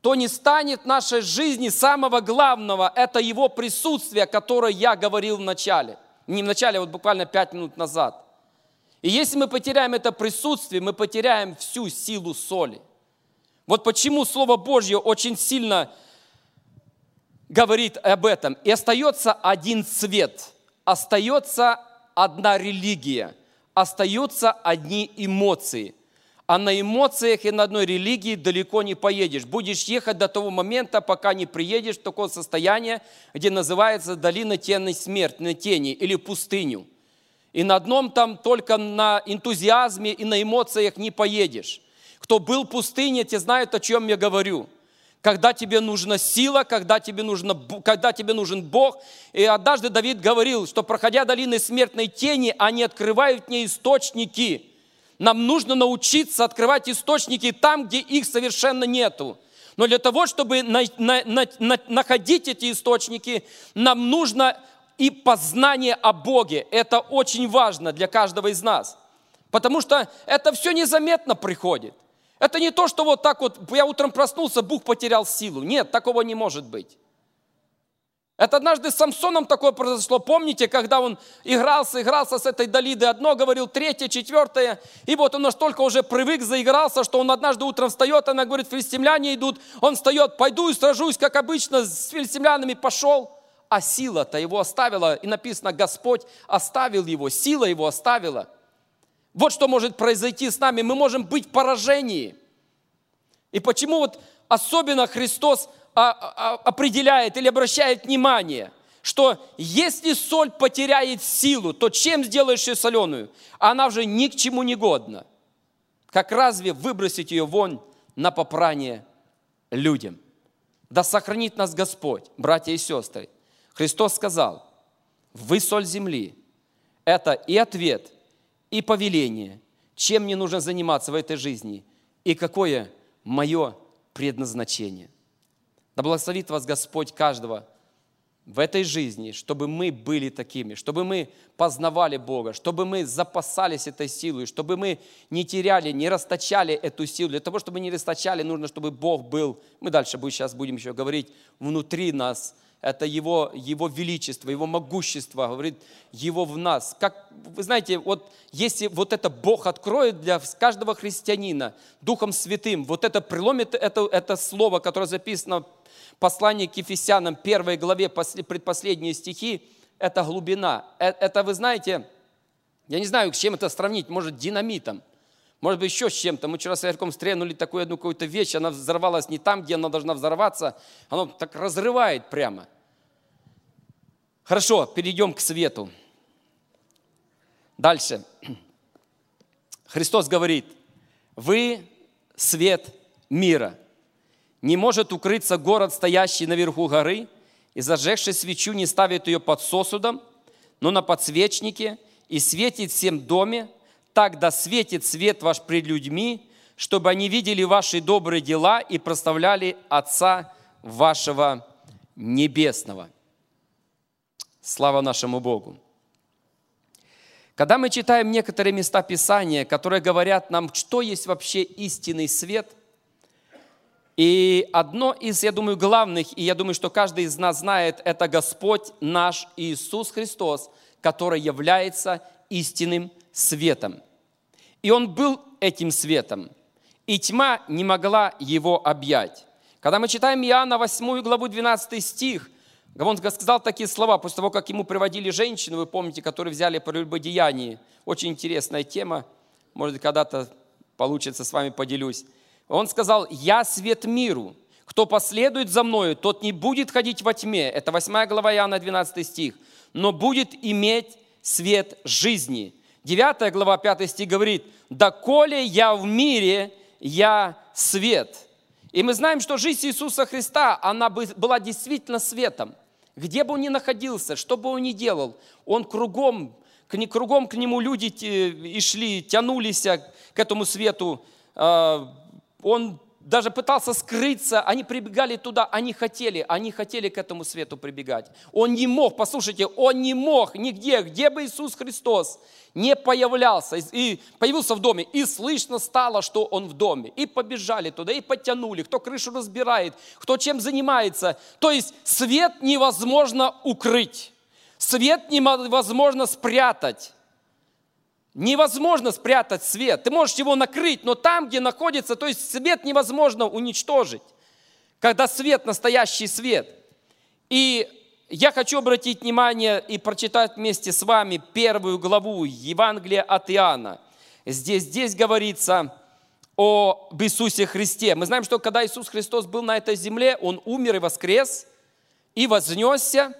то не станет в нашей жизни самого главного, это Его присутствие, которое я говорил в начале. Не в начале, а вот буквально пять минут назад. И если мы потеряем это присутствие, мы потеряем всю силу соли. Вот почему Слово Божье очень сильно говорит об этом. И остается один цвет, остается одна религия, остаются одни эмоции. А на эмоциях и на одной религии далеко не поедешь. Будешь ехать до того момента, пока не приедешь в такое состояние, где называется долина тени на тени или пустыню. И на одном там только на энтузиазме и на эмоциях не поедешь. Кто был в пустыне, те знают, о чем я говорю – когда тебе нужна сила, когда тебе, нужно, когда тебе нужен Бог. И однажды Давид говорил, что проходя долины смертной тени, они открывают мне источники. Нам нужно научиться открывать источники там, где их совершенно нету. Но для того, чтобы на, на, на, находить эти источники, нам нужно и познание о Боге. Это очень важно для каждого из нас. Потому что это все незаметно приходит. Это не то, что вот так вот, я утром проснулся, Бог потерял силу. Нет, такого не может быть. Это однажды с Самсоном такое произошло. Помните, когда он игрался, игрался с этой Далидой, одно говорил, третье, четвертое. И вот он настолько уже привык, заигрался, что он однажды утром встает, она говорит, филистимляне идут. Он встает, пойду и сражусь, как обычно, с филистимлянами пошел. А сила-то его оставила, и написано, Господь оставил его, сила его оставила. Вот что может произойти с нами. Мы можем быть в поражении. И почему вот особенно Христос а, а, определяет или обращает внимание, что если соль потеряет силу, то чем сделаешь ее соленую? Она уже ни к чему не годна. Как разве выбросить ее вон на попрание людям? Да сохранит нас Господь, братья и сестры. Христос сказал, вы соль земли. Это и ответ – и повеление, чем мне нужно заниматься в этой жизни и какое мое предназначение. Да благословит вас Господь каждого в этой жизни, чтобы мы были такими, чтобы мы познавали Бога, чтобы мы запасались этой силой, чтобы мы не теряли, не расточали эту силу. Для того, чтобы не расточали, нужно, чтобы Бог был, мы дальше сейчас будем еще говорить, внутри нас, это его, его величество, Его могущество, говорит, Его в нас. Как, вы знаете, вот если вот это Бог откроет для каждого христианина Духом Святым, вот это преломит это, это слово, которое записано в послании к Ефесянам, первой главе, предпоследние стихи, это глубина. Э, это, вы знаете, я не знаю, с чем это сравнить, может, динамитом. Может быть, еще с чем-то. Мы вчера с Ярком стрянули такую одну какую-то вещь, она взорвалась не там, где она должна взорваться, она так разрывает прямо. Хорошо, перейдем к свету. Дальше. *clears throat* Христос говорит, вы свет мира. Не может укрыться город, стоящий наверху горы, и зажегший свечу не ставит ее под сосудом, но на подсвечнике, и светит всем доме, так да светит свет ваш пред людьми, чтобы они видели ваши добрые дела и прославляли Отца вашего Небесного. Слава нашему Богу. Когда мы читаем некоторые места Писания, которые говорят нам, что есть вообще истинный свет, и одно из, я думаю, главных, и я думаю, что каждый из нас знает, это Господь наш Иисус Христос, который является истинным светом. И Он был этим светом, и тьма не могла его объять. Когда мы читаем Иоанна 8 главу 12 стих, он сказал такие слова после того, как ему приводили женщину, вы помните, которые взяли по прелюбодеянии. Очень интересная тема, может, когда-то получится, с вами поделюсь. Он сказал, «Я свет миру, кто последует за мною, тот не будет ходить во тьме». Это 8 глава Иоанна, 12 стих. «Но будет иметь свет жизни». 9 глава 5 стих говорит, «Доколе я в мире, я свет». И мы знаем, что жизнь Иисуса Христа, она была действительно светом. Где бы он ни находился, что бы он ни делал, он кругом, кругом к нему люди и шли, тянулись к этому свету. А, он даже пытался скрыться, они прибегали туда, они хотели, они хотели к этому свету прибегать. Он не мог, послушайте, он не мог нигде, где бы Иисус Христос не появлялся, и появился в доме, и слышно стало, что он в доме. И побежали туда, и подтянули, кто крышу разбирает, кто чем занимается. То есть свет невозможно укрыть, свет невозможно спрятать. Невозможно спрятать свет. Ты можешь его накрыть, но там, где находится, то есть свет невозможно уничтожить. Когда свет, настоящий свет. И Я хочу обратить внимание и прочитать вместе с вами первую главу Евангелия от Иоанна. Здесь, здесь говорится об Иисусе Христе. Мы знаем, что когда Иисус Христос был на этой земле, Он умер и воскрес, и вознесся,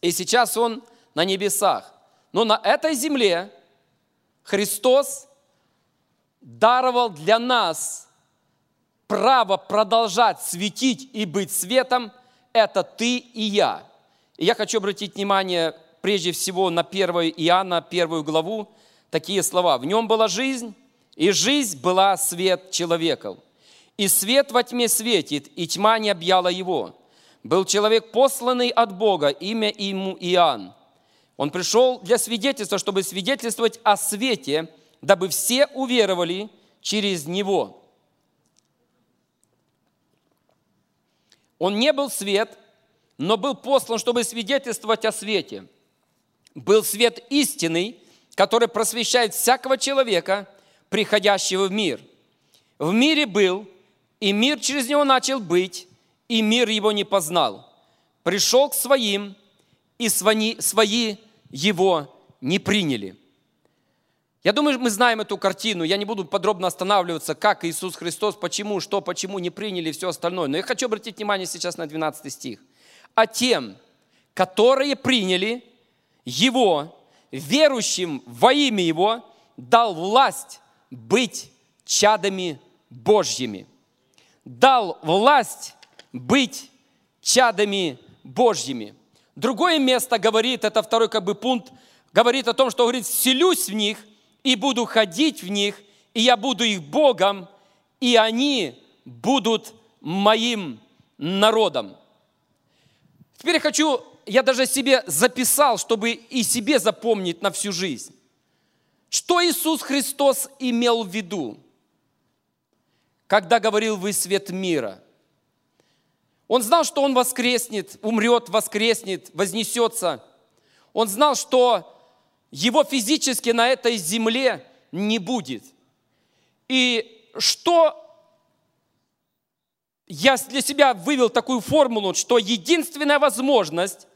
и сейчас Он на небесах. Но на этой земле Христос даровал для нас право продолжать светить и быть светом, это ты и я. И я хочу обратить внимание прежде всего на 1 Иоанна, первую главу, такие слова. «В нем была жизнь, и жизнь была свет человеков. И свет во тьме светит, и тьма не объяла его. Был человек, посланный от Бога, имя ему Иоанн. Он пришел для свидетельства, чтобы свидетельствовать о свете, дабы все уверовали через него. Он не был свет, но был послан, чтобы свидетельствовать о свете. Был свет истинный, который просвещает всякого человека, приходящего в мир. В мире был, и мир через него начал быть, и мир его не познал. Пришел к своим, и свои, свои его не приняли. Я думаю, мы знаем эту картину. Я не буду подробно останавливаться, как Иисус Христос, почему, что, почему не приняли все остальное. Но я хочу обратить внимание сейчас на 12 стих. А тем, которые приняли Его, верующим во имя Его, дал власть быть чадами Божьими. Дал власть быть чадами Божьими. Другое место говорит, это второй как бы пункт, говорит о том, что говорит, селюсь в них и буду ходить в них, и я буду их Богом, и они будут моим народом. Теперь я хочу, я даже себе записал, чтобы и себе запомнить на всю жизнь. Что Иисус Христос имел в виду, когда говорил «Вы свет мира»? Он знал, что Он воскреснет, умрет, воскреснет, вознесется. Он знал, что Его физически на этой земле не будет. И что я для себя вывел такую формулу, что единственная возможность,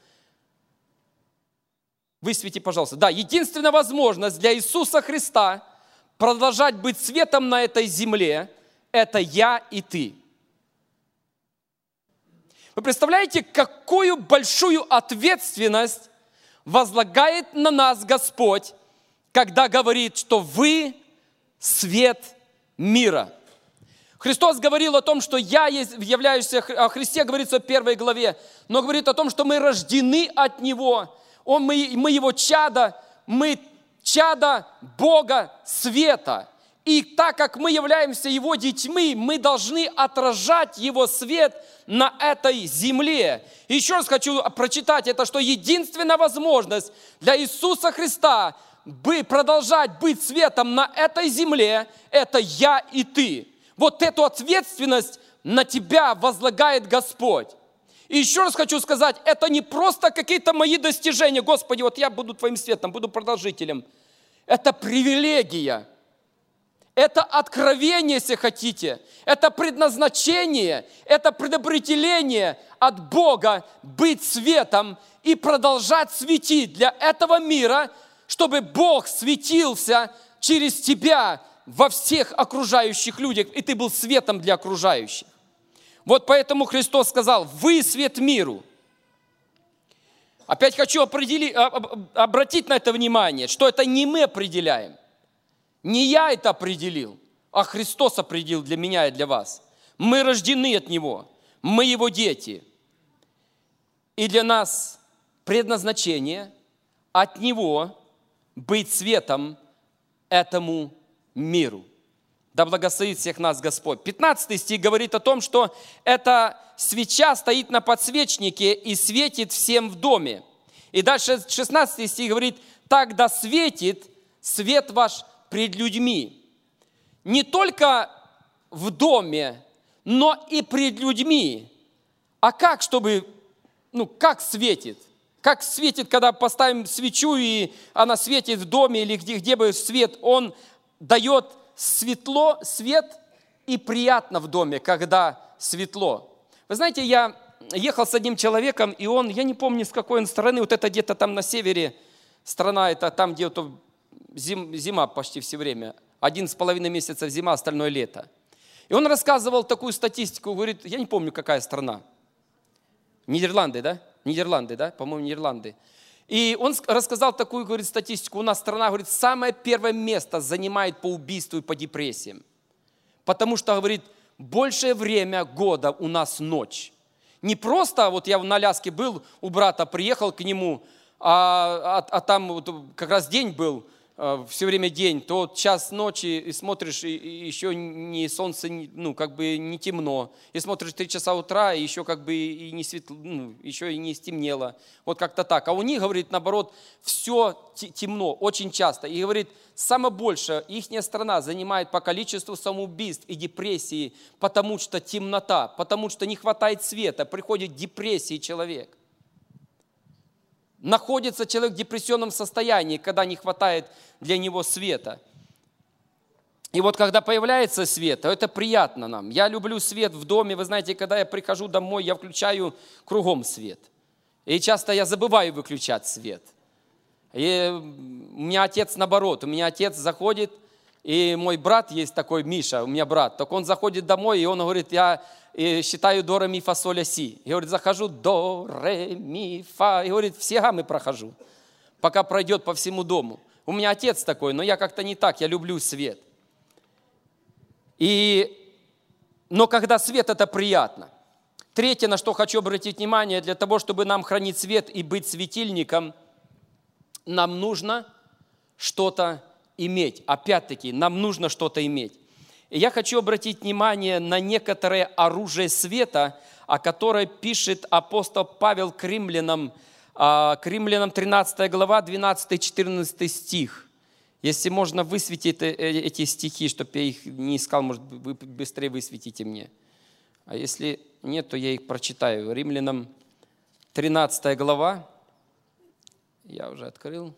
высвети, пожалуйста, да, единственная возможность для Иисуса Христа продолжать быть светом на этой земле, это я и ты. Вы представляете, какую большую ответственность возлагает на нас Господь, когда говорит, что вы свет мира. Христос говорил о том, что я являюсь, о Христе говорится в первой главе, но говорит о том, что мы рождены от Него, Он, мы, мы Его чада, мы чада Бога света. И так как мы являемся Его детьми, мы должны отражать Его свет на этой земле. Еще раз хочу прочитать это, что единственная возможность для Иисуса Христа бы продолжать быть светом на этой земле, это я и ты. Вот эту ответственность на тебя возлагает Господь. И еще раз хочу сказать, это не просто какие-то мои достижения. Господи, вот я буду Твоим светом, буду продолжителем. Это привилегия – это откровение, если хотите, это предназначение, это предопределение от Бога быть светом и продолжать светить для этого мира, чтобы Бог светился через тебя во всех окружающих людях, и ты был светом для окружающих. Вот поэтому Христос сказал, вы свет миру. Опять хочу определить, обратить на это внимание, что это не мы определяем. Не я это определил, а Христос определил для меня и для вас. Мы рождены от Него, мы Его дети. И для нас предназначение от Него быть светом этому миру. Да благословит всех нас Господь. 15 стих говорит о том, что эта свеча стоит на подсвечнике и светит всем в доме. И дальше 16 стих говорит, так да светит свет ваш пред людьми. Не только в доме, но и пред людьми. А как, чтобы, ну, как светит? Как светит, когда поставим свечу, и она светит в доме или где, где бы свет, он дает светло, свет и приятно в доме, когда светло. Вы знаете, я ехал с одним человеком, и он, я не помню, с какой он стороны, вот это где-то там на севере страна, это там где-то зим, зима почти все время. Один с половиной месяцев зима, остальное лето. И он рассказывал такую статистику, говорит, я не помню, какая страна. Нидерланды, да? Нидерланды, да? По-моему, Нидерланды. И он рассказал такую, говорит, статистику. У нас страна, говорит, самое первое место занимает по убийству и по депрессиям. Потому что, говорит, большее время года у нас ночь. Не просто, вот я на Аляске был, у брата приехал к нему, а, а, а там вот как раз день был, все время день, то час ночи и смотришь, и еще не солнце, ну, как бы не темно. И смотришь три часа утра, и еще как бы и не светло, ну, еще и не стемнело. Вот как-то так. А у них, говорит, наоборот, все темно, очень часто. И говорит, самое большее, их страна занимает по количеству самоубийств и депрессии, потому что темнота, потому что не хватает света, приходит депрессии человек находится человек в депрессионном состоянии, когда не хватает для него света. И вот когда появляется свет, то это приятно нам. Я люблю свет в доме. Вы знаете, когда я прихожу домой, я включаю кругом свет. И часто я забываю выключать свет. И у меня отец наоборот. У меня отец заходит, и мой брат есть такой, Миша, у меня брат. Так он заходит домой, и он говорит, я и считаю до, ре, ми, фа, соль, си. И говорит, захожу до, ре, ми, фа. И говорит, все гаммы прохожу, пока пройдет по всему дому. У меня отец такой, но я как-то не так, я люблю свет. И, но когда свет, это приятно. Третье, на что хочу обратить внимание, для того, чтобы нам хранить свет и быть светильником, нам нужно что-то иметь. Опять-таки, нам нужно что-то иметь. И я хочу обратить внимание на некоторое оружие света, о которой пишет апостол Павел к римлянам, а, к римлянам 13 глава, 12-14 стих. Если можно высветить э, эти стихи, чтобы я их не искал, может, вы быстрее высветите мне. А если нет, то я их прочитаю. Римлянам 13 глава, я уже открыл.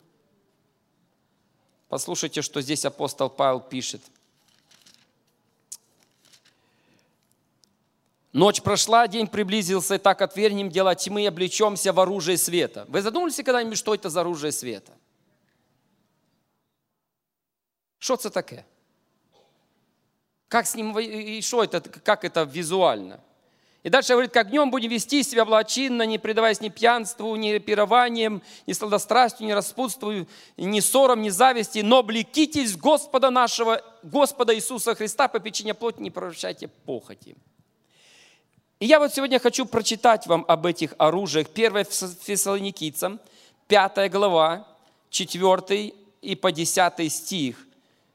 Послушайте, что здесь апостол Павел пишет – Ночь прошла, день приблизился, и так отвергнем дело тьмы и облечемся в оружие света. Вы задумались когда-нибудь, что это за оружие света? Что это такое? Как с ним, и что это, как это визуально? И дальше говорит, как днем будем вести себя благочинно, не предаваясь ни пьянству, ни пированием, ни сладострастию, ни распутству, ни ссорам, ни зависти, но облекитесь Господа нашего, Господа Иисуса Христа, по печенье плоти не превращайте похоти. И я вот сегодня хочу прочитать вам об этих оружиях. 1 Фессалоникийцам, 5 глава, 4 и по 10 стих.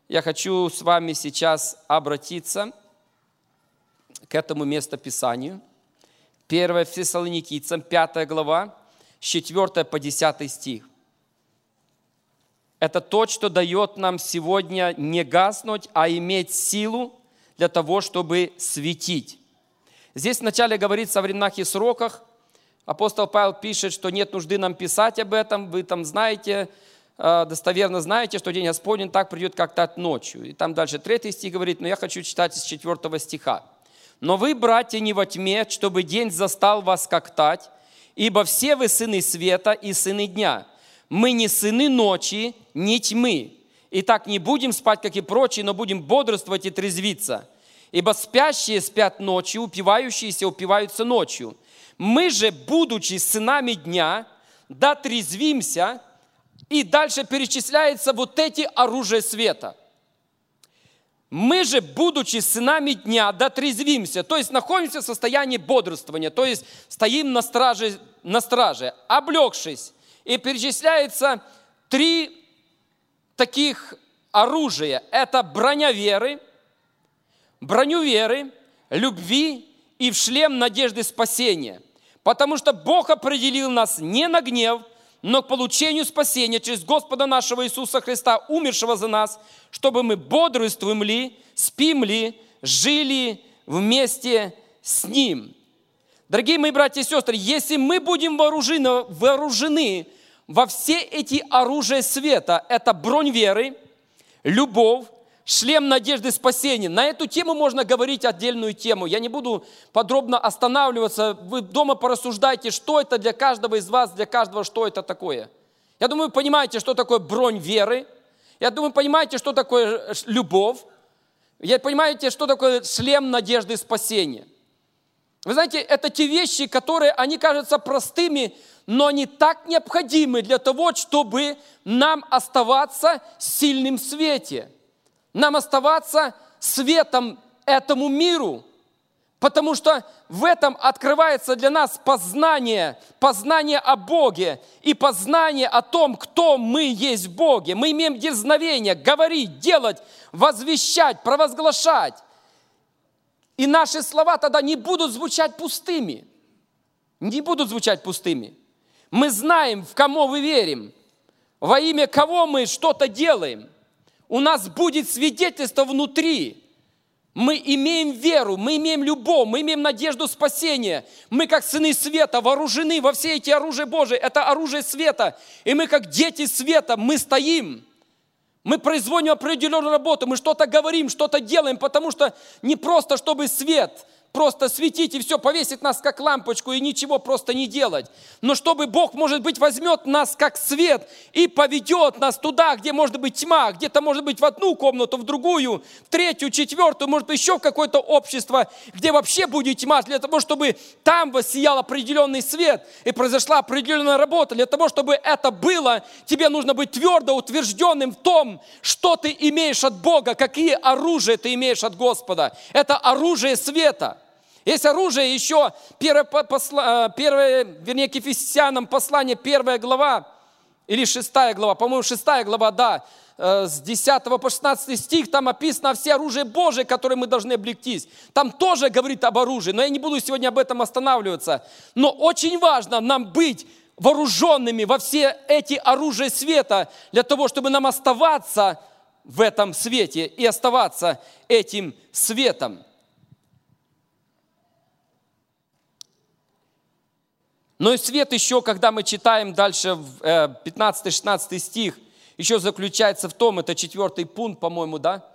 Я хочу с вами сейчас обратиться к этому местописанию. 1 Фессалоникийцам, 5 глава, с 4 по 10 стих. Это то, что дает нам сегодня не гаснуть, а иметь силу для того, чтобы светить. Здесь вначале говорится о временах и сроках. Апостол Павел пишет, что нет нужды нам писать об этом, вы там знаете, э, достоверно знаете, что день Господень так придет как-то от ночью. И там дальше третий стих говорит, но я хочу читать из четвертого стиха. «Но вы, братья, не во тьме, чтобы день застал вас как тать, ибо все вы сыны света и сыны дня. Мы не сыны ночи, не тьмы. Итак, не будем спать, как и прочие, но будем бодрствовать и трезвиться». Ибо спящие спят ночью, упивающиеся упиваются ночью. Мы же, будучи сынами дня, дотрезвимся, и дальше перечисляются вот эти оружия света. Мы же, будучи сынами дня, дотрезвимся, то есть находимся в состоянии бодрствования, то есть стоим на страже, на страже облегшись. И перечисляется три таких оружия. Это броня веры – броню веры, любви и в шлем надежды спасения. Потому что Бог определил нас не на гнев, но к получению спасения через Господа нашего Иисуса Христа, умершего за нас, чтобы мы бодрствуем ли, спим ли, жили вместе с Ним. Дорогие мои братья и сестры, если мы будем вооружены, вооружены во все эти оружия света, это бронь веры, любовь, шлем надежды спасения. На эту тему можно говорить отдельную тему. Я не буду подробно останавливаться. Вы дома порассуждайте, что это для каждого из вас, для каждого, что это такое. Я думаю, вы понимаете, что такое бронь веры. Я думаю, понимаете, что такое любовь. Я понимаете, что такое шлем надежды спасения. Вы знаете, это те вещи, которые, они кажутся простыми, но они так необходимы для того, чтобы нам оставаться сильным в свете. Нам оставаться светом этому миру. Потому что в этом открывается для нас познание, познание о Боге и познание о том, кто мы есть в Боге. Мы имеем дерзновение говорить, делать, возвещать, провозглашать. И наши слова тогда не будут звучать пустыми. Не будут звучать пустыми. Мы знаем, в кого мы верим, во имя кого мы что-то делаем. У нас будет свидетельство внутри. Мы имеем веру, мы имеем любовь, мы имеем надежду спасения. Мы, как сыны света, вооружены во все эти оружия Божии. Это оружие света. И мы, как дети света, мы стоим. Мы производим определенную работу, мы что-то говорим, что-то делаем, потому что не просто, чтобы свет – просто светить и все, повесить нас как лампочку и ничего просто не делать. Но чтобы Бог, может быть, возьмет нас как свет и поведет нас туда, где может быть тьма, где-то может быть в одну комнату, в другую, в третью, четвертую, может еще в какое-то общество, где вообще будет тьма, для того, чтобы там воссиял определенный свет и произошла определенная работа. Для того, чтобы это было, тебе нужно быть твердо утвержденным в том, что ты имеешь от Бога, какие оружия ты имеешь от Господа. Это оружие света. Есть оружие еще, первое, посла, э, первое вернее, к Ефесянам послание, первая глава, или шестая глава, по-моему, шестая глава, да, э, с 10 по 16 стих, там описано все оружие Божие, которое мы должны облегтись. Там тоже говорит об оружии, но я не буду сегодня об этом останавливаться. Но очень важно нам быть вооруженными во все эти оружия света, для того, чтобы нам оставаться в этом свете и оставаться этим светом. Но и свет еще, когда мы читаем дальше 15-16 э, стих, еще заключается в том, это четвертый пункт, по-моему, да?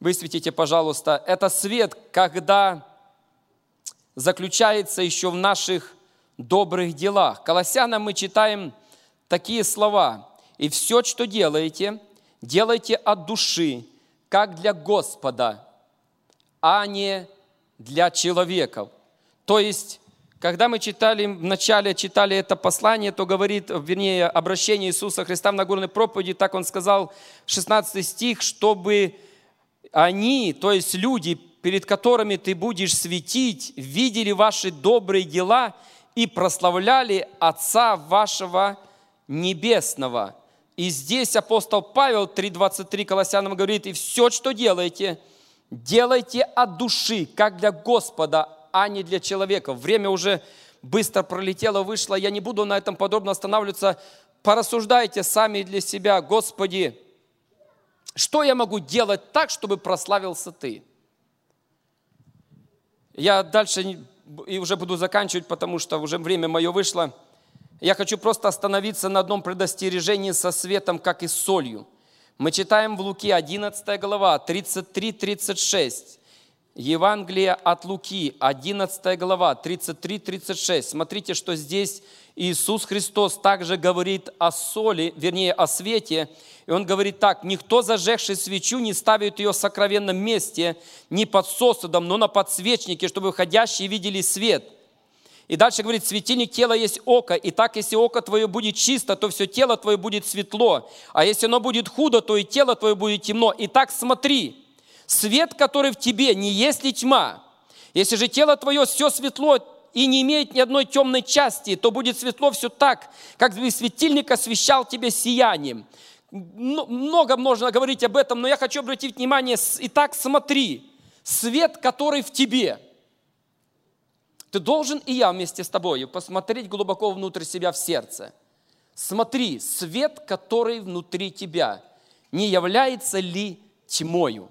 Высветите, пожалуйста. Это свет, когда заключается еще в наших добрых делах. Колоссянам мы читаем такие слова. «И все, что делаете, делайте от души, как для Господа, а не для человеков». То есть когда мы читали, вначале читали это послание, то говорит, вернее, обращение Иисуса Христа в Нагорной проповеди, так он сказал, 16 стих, чтобы они, то есть люди, перед которыми ты будешь светить, видели ваши добрые дела и прославляли Отца вашего Небесного. И здесь апостол Павел 3.23 Колоссянам говорит, и все, что делаете, делайте от души, как для Господа, а не для человека. Время уже быстро пролетело, вышло. Я не буду на этом подробно останавливаться. Порассуждайте сами для себя, Господи, что я могу делать так, чтобы прославился Ты? Я дальше и уже буду заканчивать, потому что уже время мое вышло. Я хочу просто остановиться на одном предостережении со светом, как и с солью. Мы читаем в Луке 11 глава, 33-36. Евангелие от Луки, 11 глава, 33-36. Смотрите, что здесь Иисус Христос также говорит о соли, вернее, о свете. И Он говорит так, «Никто, зажегший свечу, не ставит ее в сокровенном месте, не под сосудом, но на подсвечнике, чтобы выходящие видели свет». И дальше говорит, светильник тела есть око, и так, если око твое будет чисто, то все тело твое будет светло, а если оно будет худо, то и тело твое будет темно. И так смотри, Свет, который в тебе, не есть ли тьма? Если же тело твое все светло и не имеет ни одной темной части, то будет светло все так, как бы светильник освещал тебе сиянием. Много можно говорить об этом, но я хочу обратить внимание, итак, смотри, свет, который в тебе. Ты должен и я вместе с тобой посмотреть глубоко внутрь себя в сердце. Смотри, свет, который внутри тебя, не является ли тьмою?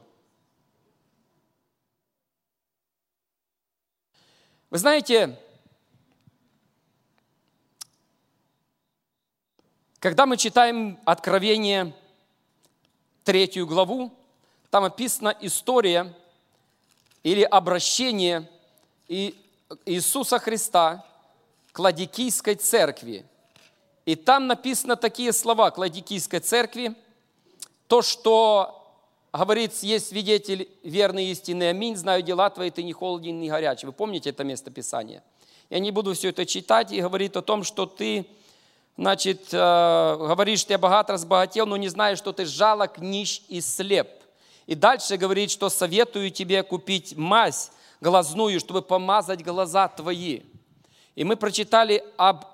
Вы знаете, когда мы читаем Откровение, третью главу, Там описана история или обращение Иисуса Христа к Ладикийской церкви. И там написано такие слова к Ладикийской церкви, то, что говорит, есть свидетель верный истины, аминь, знаю дела твои, ты не холоден, не горячий. Вы помните это место Писания? Я не буду все это читать и говорит о том, что ты, значит, э, говоришь, ты богат, разбогател, но не знаешь, что ты жалок, нищ и слеп. И дальше говорит, что советую тебе купить мазь глазную, чтобы помазать глаза твои. И мы прочитали об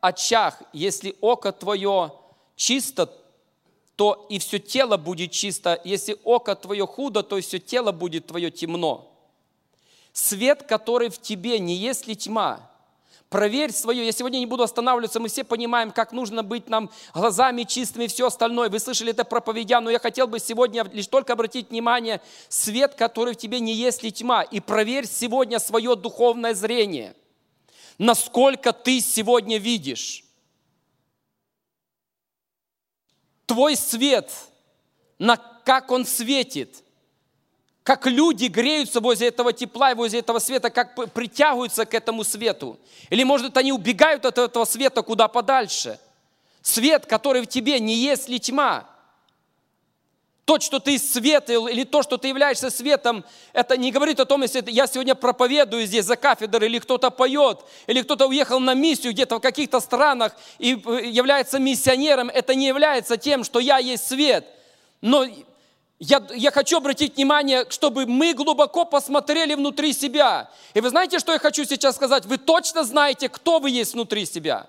очах. Если око твое чисто, то и все тело будет чисто. Если око твое худо, то и все тело будет твое темно. Свет, который в тебе, не есть ли тьма? Проверь свое. Я сегодня не буду останавливаться, мы все понимаем, как нужно быть нам глазами чистыми и все остальное. Вы слышали это проповедя, но я хотел бы сегодня лишь только обратить внимание, свет, который в тебе не есть ли тьма. И проверь сегодня свое духовное зрение. Насколько ты сегодня видишь. Твой свет, на как он светит – как люди греются возле этого тепла и возле этого света, как притягиваются к этому свету. Или, может, они убегают от этого света куда подальше. Свет, который в тебе, не есть ли тьма. То, что ты свет или то, что ты являешься светом, это не говорит о том, если я сегодня проповедую здесь за кафедрой, или кто-то поет, или кто-то уехал на миссию где-то в каких-то странах и э, является миссионером, это не является тем, что я есть свет. Но я, я хочу обратить внимание, чтобы мы глубоко посмотрели внутри себя. И вы знаете, что я хочу сейчас сказать? Вы точно знаете, кто вы есть внутри себя.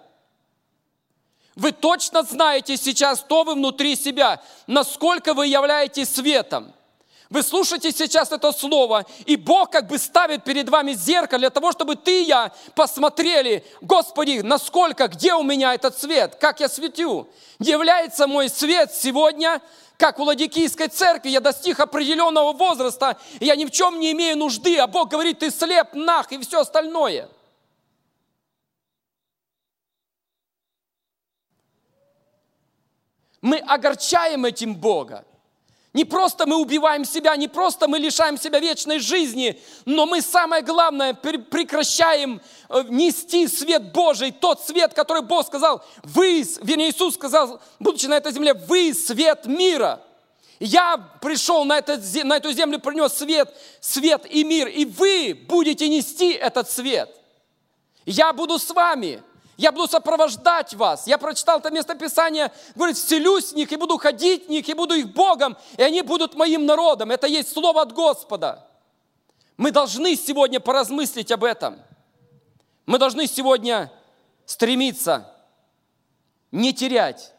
Вы точно знаете сейчас, кто вы внутри себя, насколько вы являетесь светом. Вы слушаете сейчас это слово, и Бог как бы ставит перед вами зеркало для того, чтобы ты и я посмотрели, Господи, насколько, где у меня этот свет, как я светю. Является мой свет сегодня как у Ладикийской церкви, я достиг определенного возраста, и я ни в чем не имею нужды, а Бог говорит, ты слеп, нах и все остальное. Мы огорчаем этим Бога. Не просто мы убиваем себя, не просто мы лишаем себя вечной жизни, но мы, самое главное, прекращаем э, нести свет Божий, тот свет, который Бог сказал, вы, вернее, Иисус сказал, будучи на этой земле, вы свет мира. Я пришел на, этот, на эту землю, принес свет, свет и мир, и вы будете нести этот свет. Я буду с вами. Я буду сопровождать вас. Я прочитал это местописание, говорит, вселюсь в них и буду ходить в них, и буду их Богом, и они будут моим народом. Это есть слово от Господа. Мы должны сегодня поразмыслить об этом. Мы должны сегодня стремиться не терять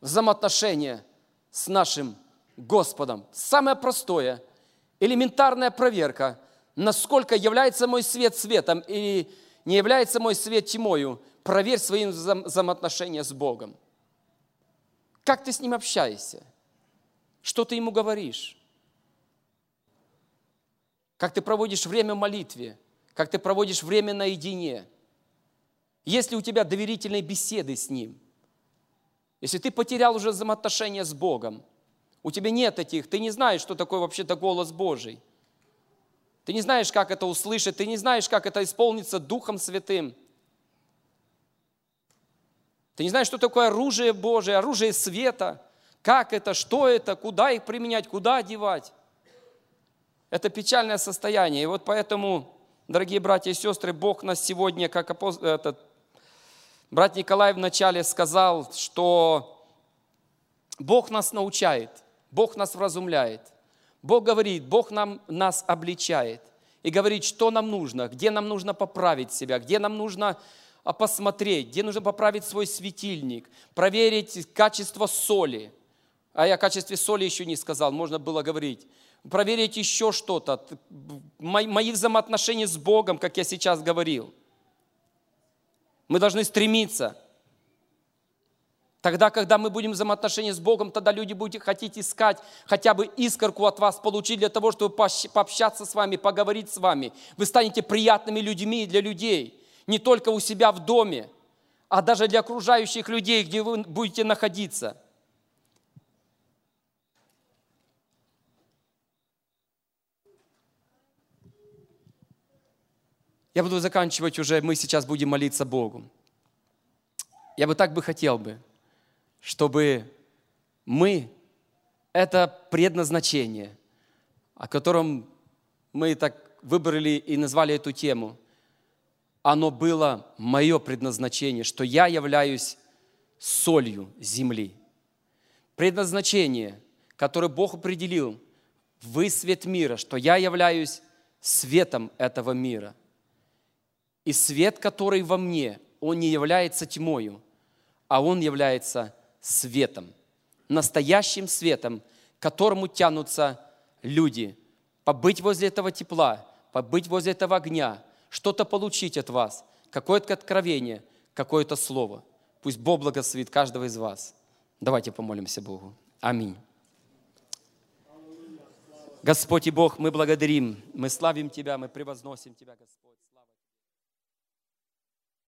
взаимоотношения с нашим Господом. Самое простое, элементарная проверка, насколько является мой свет светом или не является мой свет тьмою, проверь свои взаимоотношения с Богом. Как ты с Ним общаешься? Что ты Ему говоришь? Как ты проводишь время в молитве? Как ты проводишь время наедине? Есть ли у тебя доверительные беседы с Ним? Если ты потерял уже взаимоотношения с Богом, у тебя нет этих, ты не знаешь, что такое вообще-то голос Божий. Ты не знаешь, как это услышать, ты не знаешь, как это исполнится Духом Святым – ты не знаешь, что такое оружие Божие, оружие света, как это, что это, куда их применять, куда одевать. Это печальное состояние. И вот поэтому, дорогие братья и сестры, Бог нас сегодня, как апост... этот, брат Николай вначале сказал, что Бог нас научает, Бог нас вразумляет. Бог говорит, Бог нам, нас обличает и говорит, что нам нужно, где нам нужно поправить себя, где нам нужно а посмотреть, где нужно поправить свой светильник, проверить качество соли. А я о качестве соли еще не сказал, можно было говорить. Проверить еще что-то, мои взаимоотношения с Богом, как я сейчас говорил. Мы должны стремиться. Тогда, когда мы будем в взаимоотношении с Богом, тогда люди будут хотеть искать хотя бы искорку от вас получить для того, чтобы пообщаться с вами, поговорить с вами. Вы станете приятными людьми для людей не только у себя в доме, а даже для окружающих людей, где вы будете находиться. Я буду заканчивать уже, мы сейчас будем молиться Богу. Я бы так бы хотел бы, чтобы мы это предназначение, о котором мы так выбрали и назвали эту тему – оно было мое предназначение, что я являюсь солью земли. Предназначение, которое Бог определил, вы свет мира, что я являюсь светом этого мира. И свет, который во мне, он не является тьмою, а он является светом, настоящим светом, к которому тянутся люди. Побыть возле этого тепла, побыть возле этого огня, что-то получить от вас, какое-то откровение, какое-то слово. Пусть Бог благословит каждого из вас. Давайте помолимся Богу. Аминь. Господь и Бог, мы благодарим, мы славим Тебя, мы превозносим Тебя, Господь.